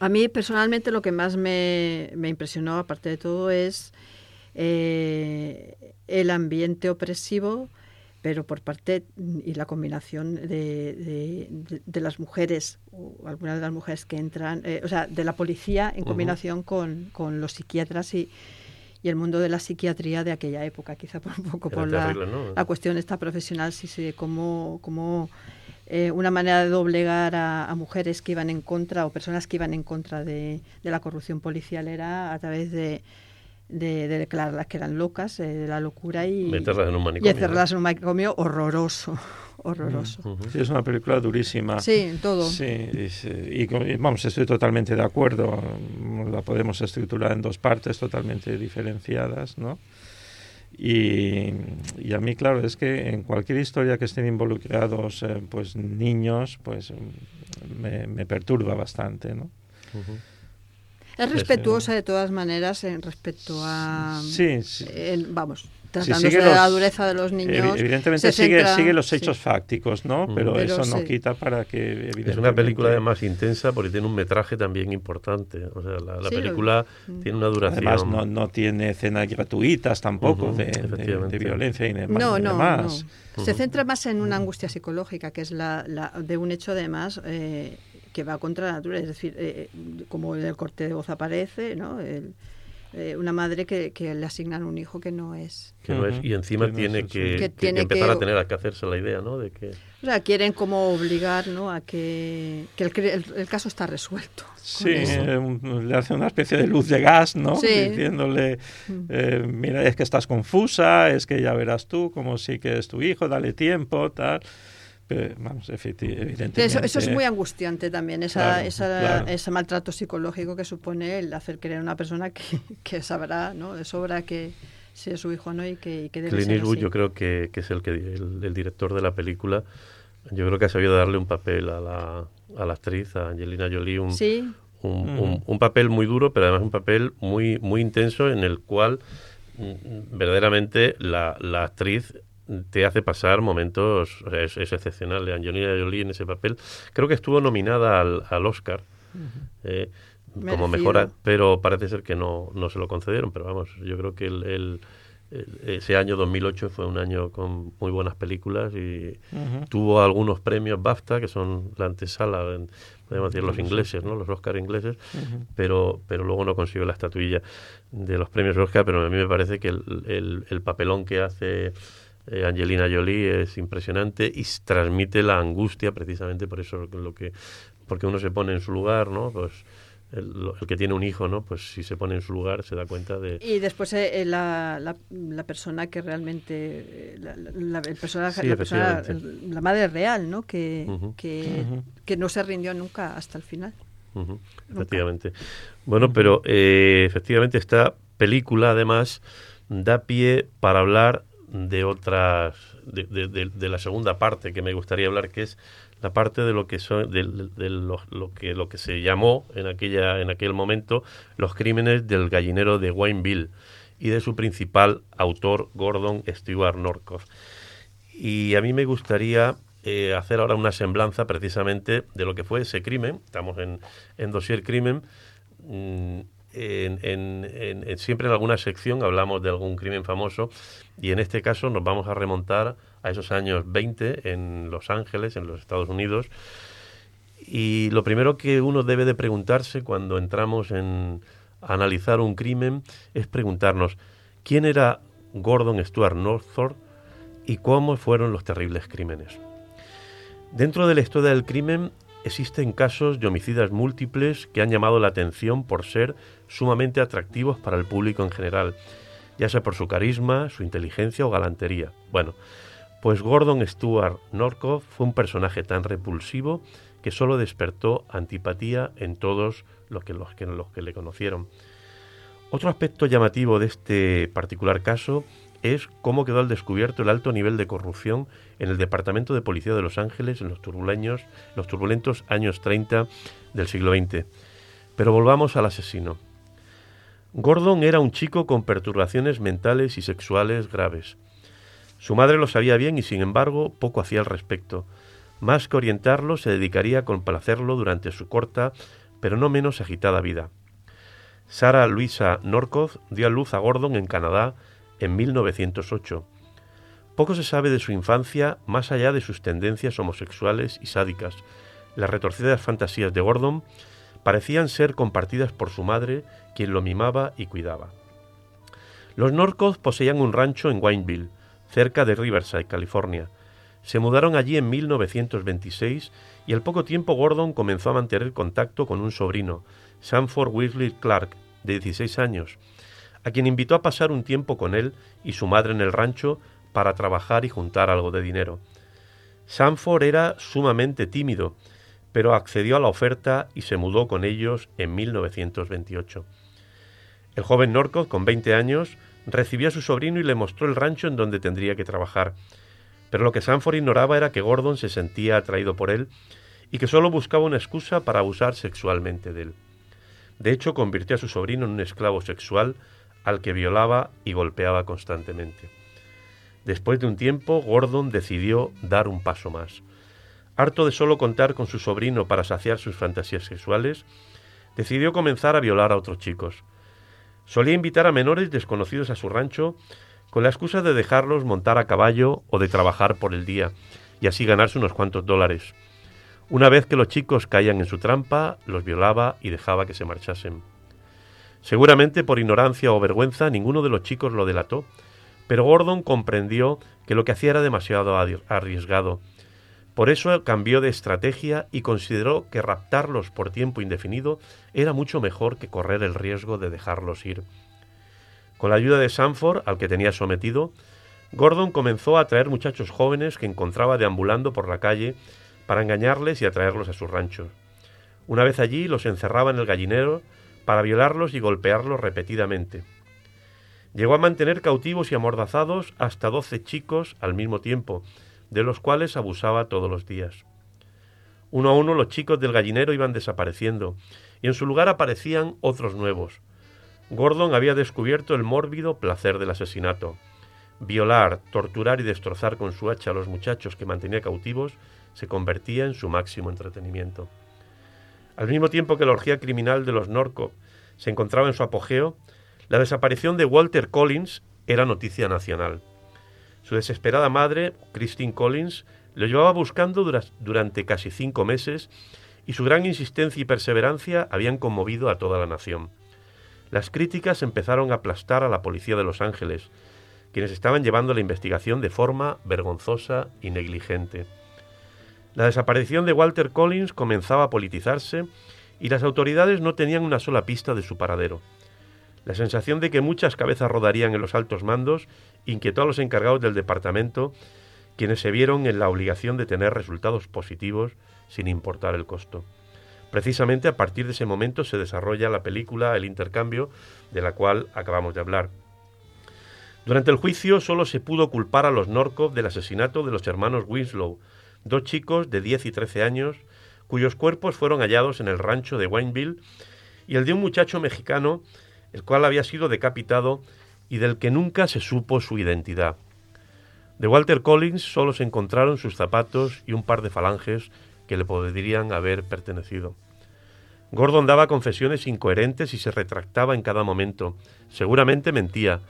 a mí personalmente lo que más me, me impresionó, aparte de todo, es eh, el ambiente opresivo, pero por parte mm, y la combinación de, de- las mujeres, o algunas de las mujeres que entran, eh, o sea, de la policía en combinación con, con los psiquiatras y, y el mundo de la psiquiatría de aquella época, quizá por un poco Era por la, la cuestión esta profesional, sí, sí, como, como eh, una manera de doblegar a, a mujeres que iban en contra o personas que iban en contra de, de la corrupción policial era a través de, de, de declararlas que eran locas, eh, de la locura y, Meterlas en un y manicomio. encerrarlas en un manicomio horroroso, horroroso. Sí, es una película durísima. Sí, en todo. Sí, y, y y vamos, estoy totalmente de acuerdo. La podemos estructurar en dos partes totalmente diferenciadas, ¿no? Y, y a mí, claro, es que en cualquier historia que estén involucrados eh, pues niños, pues me, me perturba bastante, ¿no? Es respetuosa de todas maneras en respecto a... Sí, sí. en- vamos, tratándose de la dureza de los niños. Evi- Evidentemente se sigue, centra- sigue los sí. hechos fácticos, ¿no? Mm. Pero, Pero eso no quita para que Es una película además intensa porque tiene un metraje también importante. O sea, la, la Sí, lo- película Mm. tiene una duración. Además, no, no tiene escenas gratuitas tampoco de, de- efectivamente. de violencia y demás. No, no, demás. no. Se centra más en una angustia psicológica, que es la, la- de un hecho además eh, que va contra la naturaleza. Es decir, eh, como en el corte de voz aparece, ¿no? El- eh, una madre que, que le asignan un hijo que no es. que no es- y encima Que no tiene es que, tiene empezar que- a tener que hacerse la idea, ¿no? De que O sea, quieren como obligar ¿no? a que, que el, el- el caso está resuelto. Sí, eh, le hace una especie de luz de gas, ¿no? Sí. Diciéndole, Mm. eh, mira, es que estás confusa, es que ya verás tú, como sí que es tu hijo, dale tiempo, tal. Vamos, evidentemente. Eso, eso, es muy angustiante también, esa, esa, ese maltrato psicológico que supone el hacer creer a una persona que, que sabrá ¿no? de sobra que si es su hijo no y que, que debe Clint Eastwood yo creo que, que es el, que, el, director de la película. Yo creo que ha sabido darle un papel a la, a la actriz, a Angelina Jolie, un, ¿Sí? un, un, papel muy duro, pero además un papel muy, muy intenso en el cual mm, verdaderamente la, la actriz te hace pasar momentos, o sea, es, es, excepcional. Angelina Jolie en ese papel, creo que estuvo nominada al, al Oscar. eh, como mejora, pero parece ser que no, no se lo concedieron, pero vamos, yo creo que el, el, ese año 2008 fue un año con muy buenas películas y uh -huh. tuvo algunos premios BAFTA, que son la antesala, en, podemos decir los ingleses, ¿no? los Oscar ingleses, uh -huh. pero, pero luego no consiguió la estatuilla de los premios Oscar, pero a mí me parece que el, el, el papelón que hace eh, Angelina Jolie es impresionante y transmite la angustia precisamente por eso lo que porque uno se pone en su lugar, ¿no? Pues el, el, que tiene un hijo, ¿no? Pues si se pone en su lugar se da cuenta de... Y después eh, la, la, la, persona que realmente... La, la el personaje, sí, la, persona, la madre real, ¿no? Que, uh -huh. que, uh -huh. que, no se rindió nunca hasta el final. Uh -huh. Efectivamente. Bueno, pero eh, efectivamente esta película además da pie para hablar de otras... De, de, la segunda parte que me gustaría hablar, que es la parte de lo que son de, lo, lo, que lo que se llamó en aquella en aquel momento los crímenes del gallinero de Wayneville y de su principal autor Gordon Stewart Norcross y a mí me gustaría eh, hacer ahora una semblanza precisamente de lo que fue ese crimen. Estamos en, en dossier crimen. Mmm, en, en, siempre en alguna sección hablamos de algún crimen famoso y en este caso nos vamos a remontar a esos años 20 en Los Ángeles, en los Estados Unidos. Y lo primero que uno debe de preguntarse cuando entramos en analizar un crimen es preguntarnos quién era Gordon Stuart Northford y cómo fueron los terribles crímenes. Dentro de la historia del crimen existen casos de homicidas múltiples que han llamado la atención por ser sumamente atractivos para el público en general, ya sea por su carisma, su inteligencia o galantería. Bueno, pues Gordon Stuart Norcross fue un personaje tan repulsivo que solo despertó antipatía en todos los que, los que, los que le conocieron. Otro aspecto llamativo de este particular caso es cómo quedó al descubierto el alto nivel de corrupción en el Departamento de Policía de Los Ángeles en los, los turbulentos años 30 del siglo XX. Pero volvamos al asesino. Gordon era un chico con perturbaciones mentales y sexuales graves. Su madre lo sabía bien y sin embargo poco hacía al respecto. Más que orientarlo, se dedicaría a complacerlo durante su corta, pero no menos agitada vida. Sara Luisa Norcoz dio a luz a Gordon en Canadá en 1908. Poco se sabe de su infancia más allá de sus tendencias homosexuales y sádicas. Las retorcidas fantasías de Gordon parecían ser compartidas por su madre, quien lo mimaba y cuidaba. Los Norcoz poseían un rancho en Wineville, cerca de Riverside, California. Se mudaron allí en 1926 y al poco tiempo Gordon comenzó a mantener contacto con un sobrino, Sanford Weasley Clark, de 16 años, a quien invitó a pasar un tiempo con él y su madre en el rancho para trabajar y juntar algo de dinero. Sanford era sumamente tímido, pero accedió a la oferta y se mudó con ellos en 1928. El joven Norcross, con 20 años, recibió a su sobrino y le mostró el rancho en donde tendría que trabajar. Pero lo que Sanford ignoraba era que Gordon se sentía atraído por él y que solo buscaba una excusa para abusar sexualmente de él. De hecho, convirtió a su sobrino en un esclavo sexual al que violaba y golpeaba constantemente. Después de un tiempo, Gordon decidió dar un paso más. Harto de solo contar con su sobrino para saciar sus fantasías sexuales, decidió comenzar a violar a otros chicos. Solía invitar a menores desconocidos a su rancho con la excusa de dejarlos montar a caballo o de trabajar por el día y así ganarse unos cuantos dólares. Una vez que los chicos caían en su trampa, los violaba y dejaba que se marchasen. Seguramente por ignorancia o vergüenza ninguno de los chicos lo delató, pero Gordon comprendió que lo que hacía era demasiado arriesgado. Por eso cambió de estrategia y consideró que raptarlos por tiempo indefinido era mucho mejor que correr el riesgo de dejarlos ir. Con la ayuda de Sanford, al que tenía sometido, Gordon comenzó a atraer muchachos jóvenes que encontraba deambulando por la calle para engañarles y atraerlos a su rancho. Una vez allí los encerraba en el gallinero para violarlos y golpearlos repetidamente. Llegó a mantener cautivos y amordazados hasta doce chicos al mismo tiempo, de los cuales abusaba todos los días. Uno a uno los chicos del gallinero iban desapareciendo, y en su lugar aparecían otros nuevos. Gordon había descubierto el mórbido placer del asesinato. Violar, torturar y destrozar con su hacha a los muchachos que mantenía cautivos se convertía en su máximo entretenimiento. Al mismo tiempo que la orgía criminal de los Norco se encontraba en su apogeo, la desaparición de Walter Collins era noticia nacional. Su desesperada madre, Christine Collins, lo llevaba buscando durante casi cinco meses y su gran insistencia y perseverancia habían conmovido a toda la nación. Las críticas empezaron a aplastar a la policía de Los Ángeles, quienes estaban llevando la investigación de forma vergonzosa y negligente. La desaparición de Walter Collins comenzaba a politizarse y las autoridades no tenían una sola pista de su paradero. La sensación de que muchas cabezas rodarían en los altos mandos inquietó a los encargados del departamento, quienes se vieron en la obligación de tener resultados positivos sin importar el costo. Precisamente a partir de ese momento se desarrolla la película El intercambio, de la cual acabamos de hablar. Durante el juicio solo se pudo culpar a los Norcov del asesinato de los hermanos Winslow, dos chicos de 10 y 13 años, cuyos cuerpos fueron hallados en el rancho de Wineville, y el de un muchacho mexicano, el cual había sido decapitado y del que nunca se supo su identidad. De Walter Collins solo se encontraron sus zapatos y un par de falanges que le podrían haber pertenecido. Gordon daba confesiones incoherentes y se retractaba en cada momento. Seguramente mentía,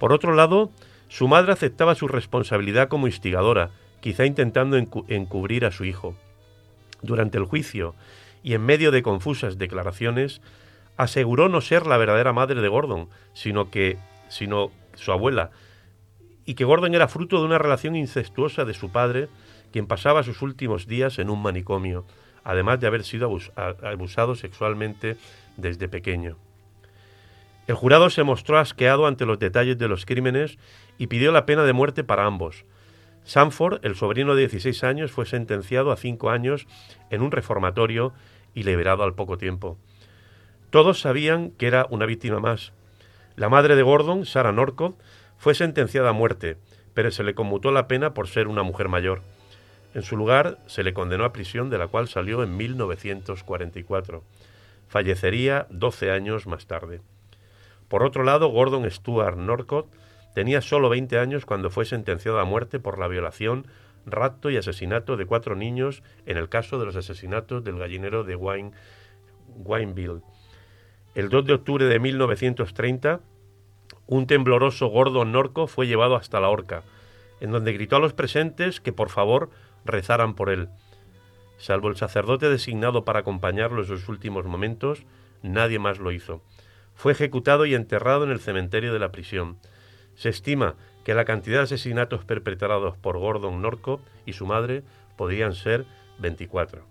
por otro lado, su madre aceptaba su responsabilidad como instigadora, quizá intentando encubrir a su hijo. Durante el juicio, y en medio de confusas declaraciones, aseguró no ser la verdadera madre de Gordon, sino que sino su abuela, y que Gordon era fruto de una relación incestuosa de su padre, quien pasaba sus últimos días en un manicomio, además de haber sido abusado sexualmente desde pequeño. El jurado se mostró asqueado ante los detalles de los crímenes y pidió la pena de muerte para ambos. Sanford, el sobrino de 16 años, fue sentenciado a cinco años en un reformatorio y liberado al poco tiempo. Todos sabían que era una víctima más. La madre de Gordon, Sarah Norcott, fue sentenciada a muerte, pero se le conmutó la pena por ser una mujer mayor. En su lugar, se le condenó a prisión de la cual salió en 1944. Fallecería 12 años más tarde. Por otro lado, Gordon Stuart Norcott tenía solo 20 años cuando fue sentenciado a muerte por la violación, rapto y asesinato de cuatro niños en el caso de los asesinatos del gallinero de Wine, Wineville. El 2 de octubre de 1930, un tembloroso Gordon Norco fue llevado hasta la horca, en donde gritó a los presentes que por favor rezaran por él. Salvo el sacerdote designado para acompañarlo en sus últimos momentos, nadie más lo hizo. Fue ejecutado y enterrado en el cementerio de la prisión. Se estima que la cantidad de asesinatos perpetrados por Gordon Norco y su madre podrían ser 24.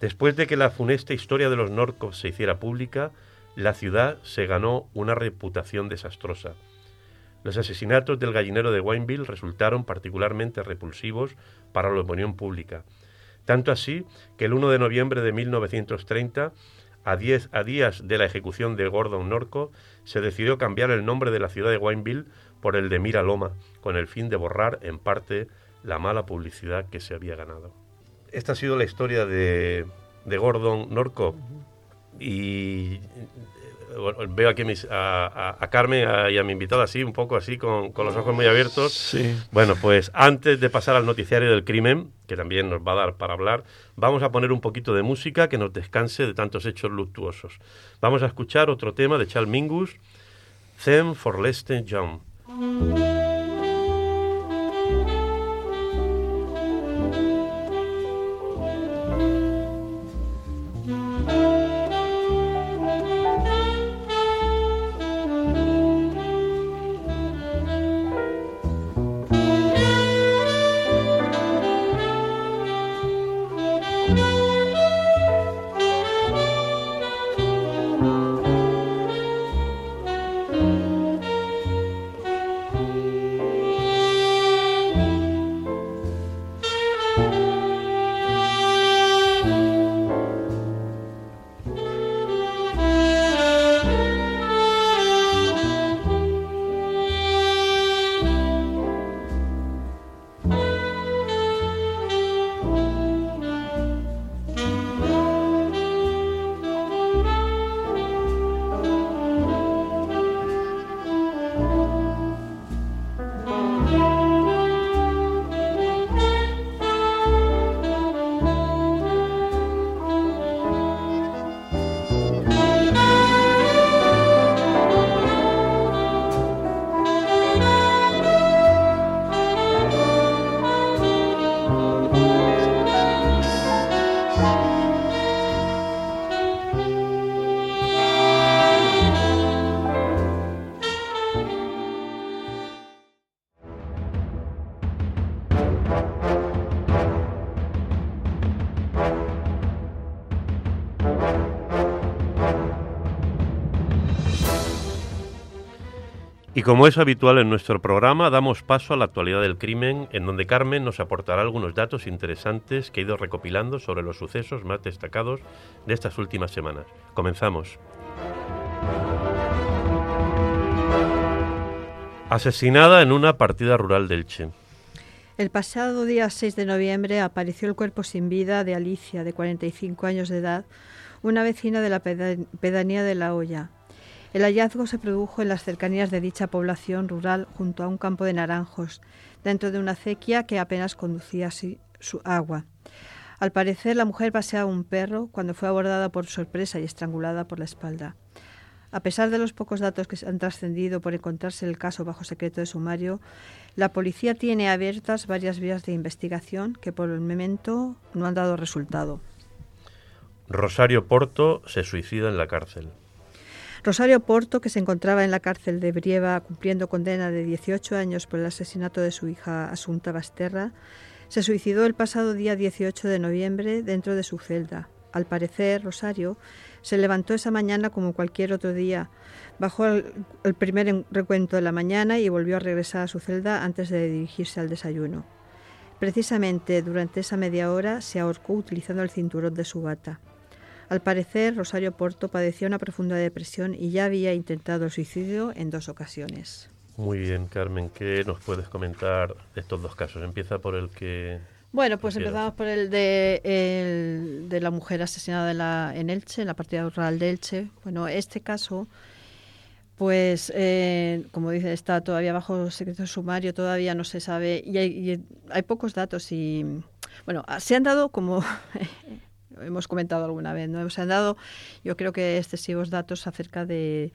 Después de que la funesta historia de los Norcos se hiciera pública, la ciudad se ganó una reputación desastrosa. Los asesinatos del gallinero de Wineville resultaron particularmente repulsivos para la opinión pública, tanto así que el 1 de noviembre de 1930 a, a días de la ejecución de Gordon Norco, se decidió cambiar el nombre de la ciudad de Wineville por el de Miraloma, con el fin de borrar en parte la mala publicidad que se había ganado. Esta ha sido la historia de, de Gordon Norco. Y veo aquí a, Carmen y a mi invitada así, un poco así, con, los ojos muy abiertos. Sí. Bueno, pues antes de pasar al noticiario del crimen, que también nos va a dar para hablar, vamos a poner un poquito de música que nos descanse de tantos hechos luctuosos. Vamos a escuchar otro tema de Charles Mingus, Them for Lester John. Y como es habitual en nuestro programa, damos paso a la actualidad del crimen, en donde Carmen nos aportará algunos datos interesantes que ha ido recopilando sobre los sucesos más destacados de estas últimas semanas. Comenzamos. Asesinada en una partida rural del Che. El pasado día 6 de noviembre apareció el cuerpo sin vida de Alicia, de 45 años de edad, una vecina de la pedanía de La Hoya. El hallazgo se produjo en las cercanías de dicha población rural junto a un campo de naranjos, dentro de una acequia que apenas conducía su agua. Al parecer, la mujer paseaba un perro cuando fue abordada por sorpresa y estrangulada por la espalda. A pesar de los pocos datos que se han trascendido por encontrarse el caso bajo secreto de sumario, la policía tiene abiertas varias vías de investigación que por el momento no han dado resultado. Rosario Porto se suicida en la cárcel. Rosario Porto, que se encontraba en la cárcel de Brieva cumpliendo condena de 18 años por el asesinato de su hija Asunta Basterra, se suicidó el pasado día 18 de noviembre dentro de su celda. Al parecer, Rosario se levantó esa mañana como cualquier otro día, bajó el, primer recuento de la mañana y volvió a regresar a su celda antes de dirigirse al desayuno. Precisamente durante esa media hora se ahorcó utilizando el cinturón de su bata. Al parecer, Rosario Porto padecía una profunda depresión y ya había intentado el suicidio en dos ocasiones. Muy bien, Carmen, ¿qué nos puedes comentar de estos dos casos? Empieza por el que bueno, pues empezamos por el de, el de la mujer asesinada en, la, en Elche, en la partida rural de Elche. Bueno, este caso, pues, eh, como dice, está todavía bajo secreto sumario, todavía no se sabe, y hay, hay pocos datos. Y, bueno, se han dado, como hemos comentado alguna vez, ¿no? Se han dado, yo creo que excesivos datos acerca de,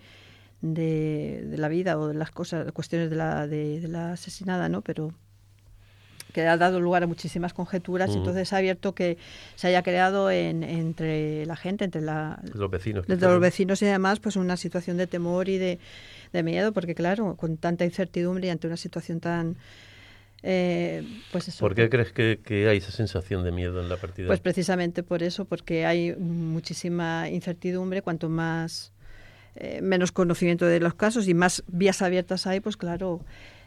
de, la vida o de las cosas, cuestiones de la, de, de la asesinada, ¿no? Pero que ha dado lugar a muchísimas conjeturas, y entonces ha abierto que se haya creado entre la gente, entre los vecinos, entre los vecinos y además pues una situación de temor y de, miedo, porque claro, con tanta incertidumbre y ante una situación tan eh, pues eso. ¿Por qué crees que, hay esa sensación de miedo en la partida? Pues precisamente por eso, porque hay muchísima incertidumbre, cuanto más eh, menos conocimiento de los casos y más vías abiertas hay, pues claro,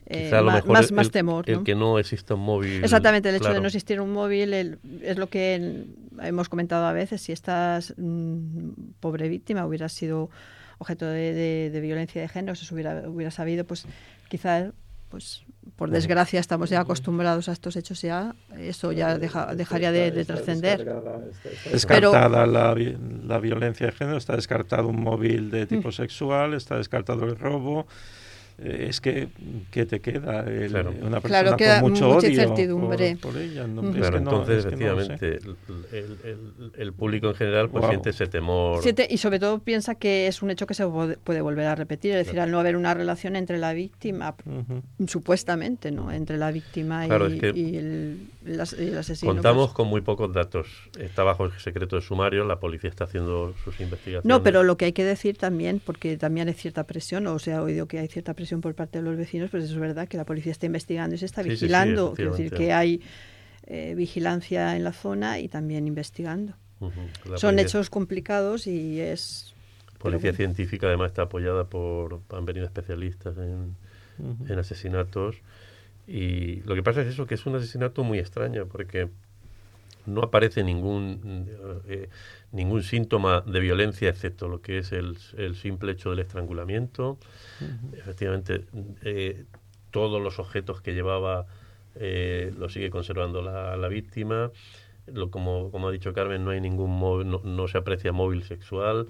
eh, más, más, temor. El que no exista un móvil. Exactamente, el hecho de no existir un móvil es lo que hemos comentado a veces. Si esta mm, pobre víctima hubiera sido objeto de, de, violencia de género, si hubiera, hubiera sabido, pues quizá pues por desgracia estamos ya acostumbrados a estos hechos ya eso ya dejaría de, trascender. descartada la, la, violencia de género está descartado un móvil de tipo mm. sexual está descartado el robo es que, ¿qué te queda? Una persona con mucho mucha incertidumbre. Por, ella. entonces, efectivamente, el, público en general pues siente ese temor. y sobre todo piensa que es un hecho que se puede volver a repetir, es decir, al no haber una relación entre la víctima, supuestamente, ¿no? Entre la víctima y, el, asesino. Contamos pues. con muy pocos datos. Está bajo el secreto de sumario, la policía está haciendo sus investigaciones. No, pero lo que hay que decir también, porque también hay cierta presión, o se ha oído que hay cierta presión por parte de los vecinos, pues es verdad que la policía está investigando y se está vigilando. es decir, que hay eh, vigilancia en la zona y también investigando. Son hechos complicados y es... Policía científica además está apoyada por... Han venido especialistas en, en asesinatos. Y lo que pasa es eso, que es un asesinato muy extraño, porque no aparece ningún eh, ningún síntoma de violencia excepto lo que es el, el simple hecho del estrangulamiento. Efectivamente, eh, todos los objetos que llevaba eh, lo sigue conservando la, la víctima. Lo, como, como ha dicho Carmen, no hay ningún móvil, no, se aprecia móvil sexual.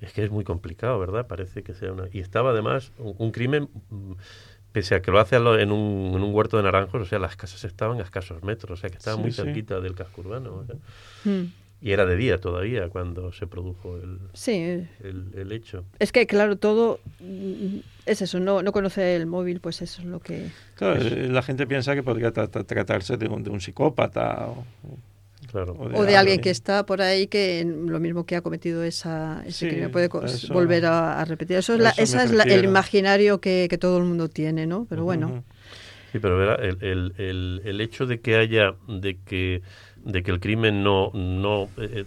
Es que es muy complicado, ¿verdad? Parece que sea una... Y estaba además un, crimen, mm, pese a que lo hace en un, en un, huerto de naranjos, o sea, las casas estaban a escasos metros, o sea, que estaba muy cerquita del casco urbano. Mm. Y era de día todavía cuando se produjo el, el, hecho. Es que, claro, todo es eso, no, no conoce el móvil, pues eso es lo que... Claro, eh, la gente piensa que podría tratarse de un, de un psicópata o, claro. o de, alguien que está por ahí que lo mismo que ha cometido esa, ese crimen puede volver a, repetir. Eso es, la, esa es el imaginario que, que, todo el mundo tiene, ¿no? Pero bueno. Sí, pero verá, el, el, el, el hecho de que haya, de que de que el crimen no, no, eh,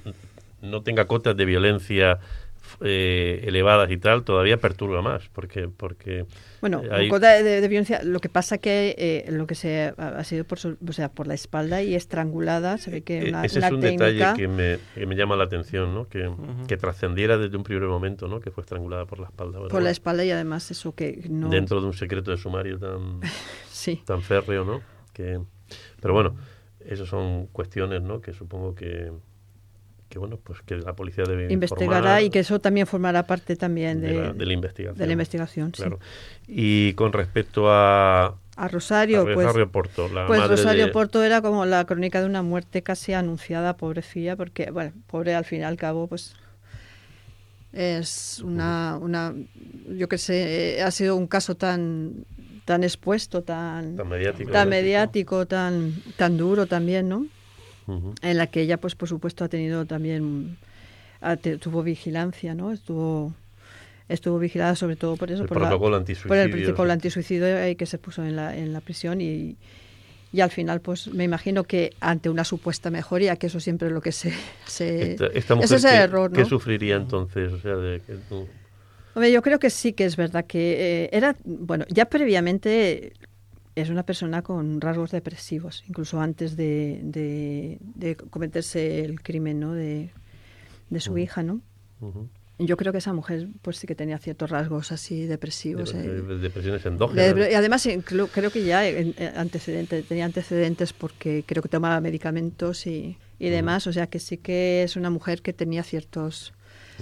no tenga cotas de violencia eh, elevadas y tal, todavía perturba más, porque... porque bueno, hay... de, de, violencia, lo que pasa que eh, lo que se ha, ha sido por, su, o sea, por la espalda y estrangulada, se ve que una, Ese una es un técnica... detalle que me, que me llama la atención, ¿no? Que, uh -huh. que trascendiera desde un primer momento, ¿no? Que fue estrangulada por la espalda. ¿verdad? Por la espalda y además eso que no... Dentro de un secreto de sumario tan, sí. tan férreo, ¿no? Que, pero bueno, esas son cuestiones, ¿no? Que supongo que que bueno pues que la policía debe investigará y que eso también formará parte también de, de, la, de la, investigación de la investigación claro. sí. y con respecto a a Rosario, a pues, Rosario Porto la pues madre Rosario de... Porto era como la crónica de una muerte casi anunciada pobrecilla porque bueno pobre al fin y al cabo pues es una una yo que sé ha sido un caso tan tan expuesto tan tan mediático tan mediático tan tan duro también no Uh -huh. en la que ella pues por supuesto ha tenido también ha, tuvo vigilancia no estuvo estuvo vigilada sobre todo por eso el por, protocolo la, por el protocolo antisuicidio y que se puso en la en la prisión y y al final pues me imagino que ante una supuesta mejoría que eso siempre es lo que se, se esta, esta mujer ese es el ¿qué, error ¿no? ¿qué sufriría entonces o sea de que. Hombre, yo creo que sí que es verdad que eh, era bueno ya previamente es una persona con rasgos depresivos, incluso antes de, de, de cometerse el crimen ¿no? de, de su uh -huh. hija, ¿no? Uh -huh. Yo creo que esa mujer pues sí que tenía ciertos rasgos así depresivos. De, eh. depresiones endógenas. y además creo, creo que ya antecedentes, tenía antecedentes porque creo que tomaba medicamentos y, y demás, uh -huh. o sea que sí que es una mujer que tenía ciertos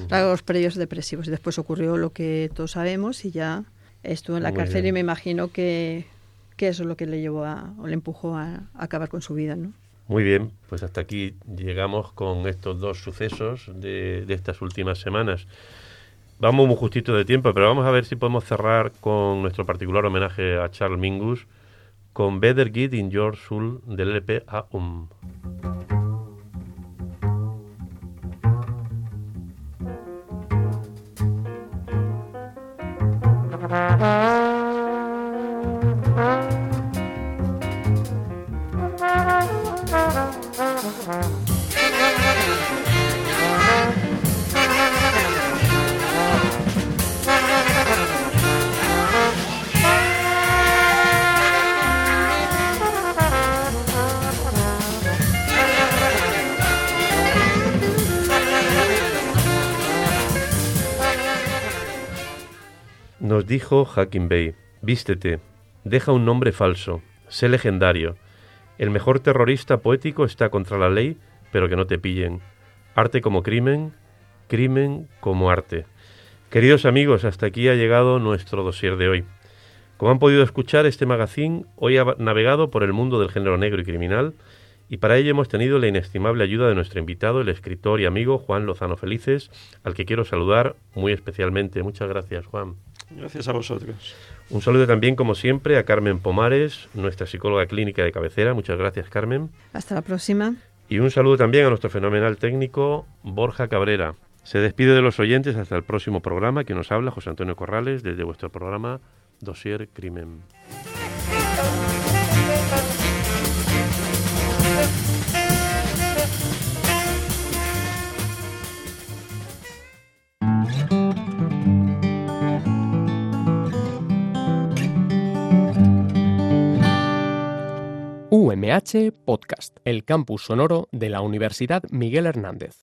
rasgos previos depresivos. Y después ocurrió lo que todos sabemos y ya estuvo en la Muy cárcel bien. y me imagino que que eso es lo que le llevó a, o le empujó a, a, acabar con su vida, ¿no? Muy bien, pues hasta aquí llegamos con estos dos sucesos de, de, estas últimas semanas. Vamos muy justito de tiempo, pero vamos a ver si podemos cerrar con nuestro particular homenaje a Charles Mingus con Better Get in Your Soul del LP AUM. Nos dijo Hacking Bay, vístete, deja un nombre falso, sé legendario. El mejor terrorista poético está contra la ley, pero que no te pillen. Arte como crimen, crimen como arte. Queridos amigos, hasta aquí ha llegado nuestro dossier de hoy. Como han podido escuchar, este magazine hoy ha navegado por el mundo del género negro y criminal, y para ello hemos tenido la inestimable ayuda de nuestro invitado, el escritor y amigo Juan Lozano Felices, al que quiero saludar muy especialmente. Muchas gracias, Juan. Gracias a vosotros. Un saludo también, como siempre, a Carmen Pomares, nuestra psicóloga clínica de cabecera. Muchas gracias, Carmen. Hasta la próxima. Y un saludo también a nuestro fenomenal técnico, Borja Cabrera. Se despide de los oyentes hasta el próximo programa que nos habla José Antonio Corrales desde vuestro programa Dossier Crimen. UMH Podcast, el campus sonoro de la Universidad Miguel Hernández.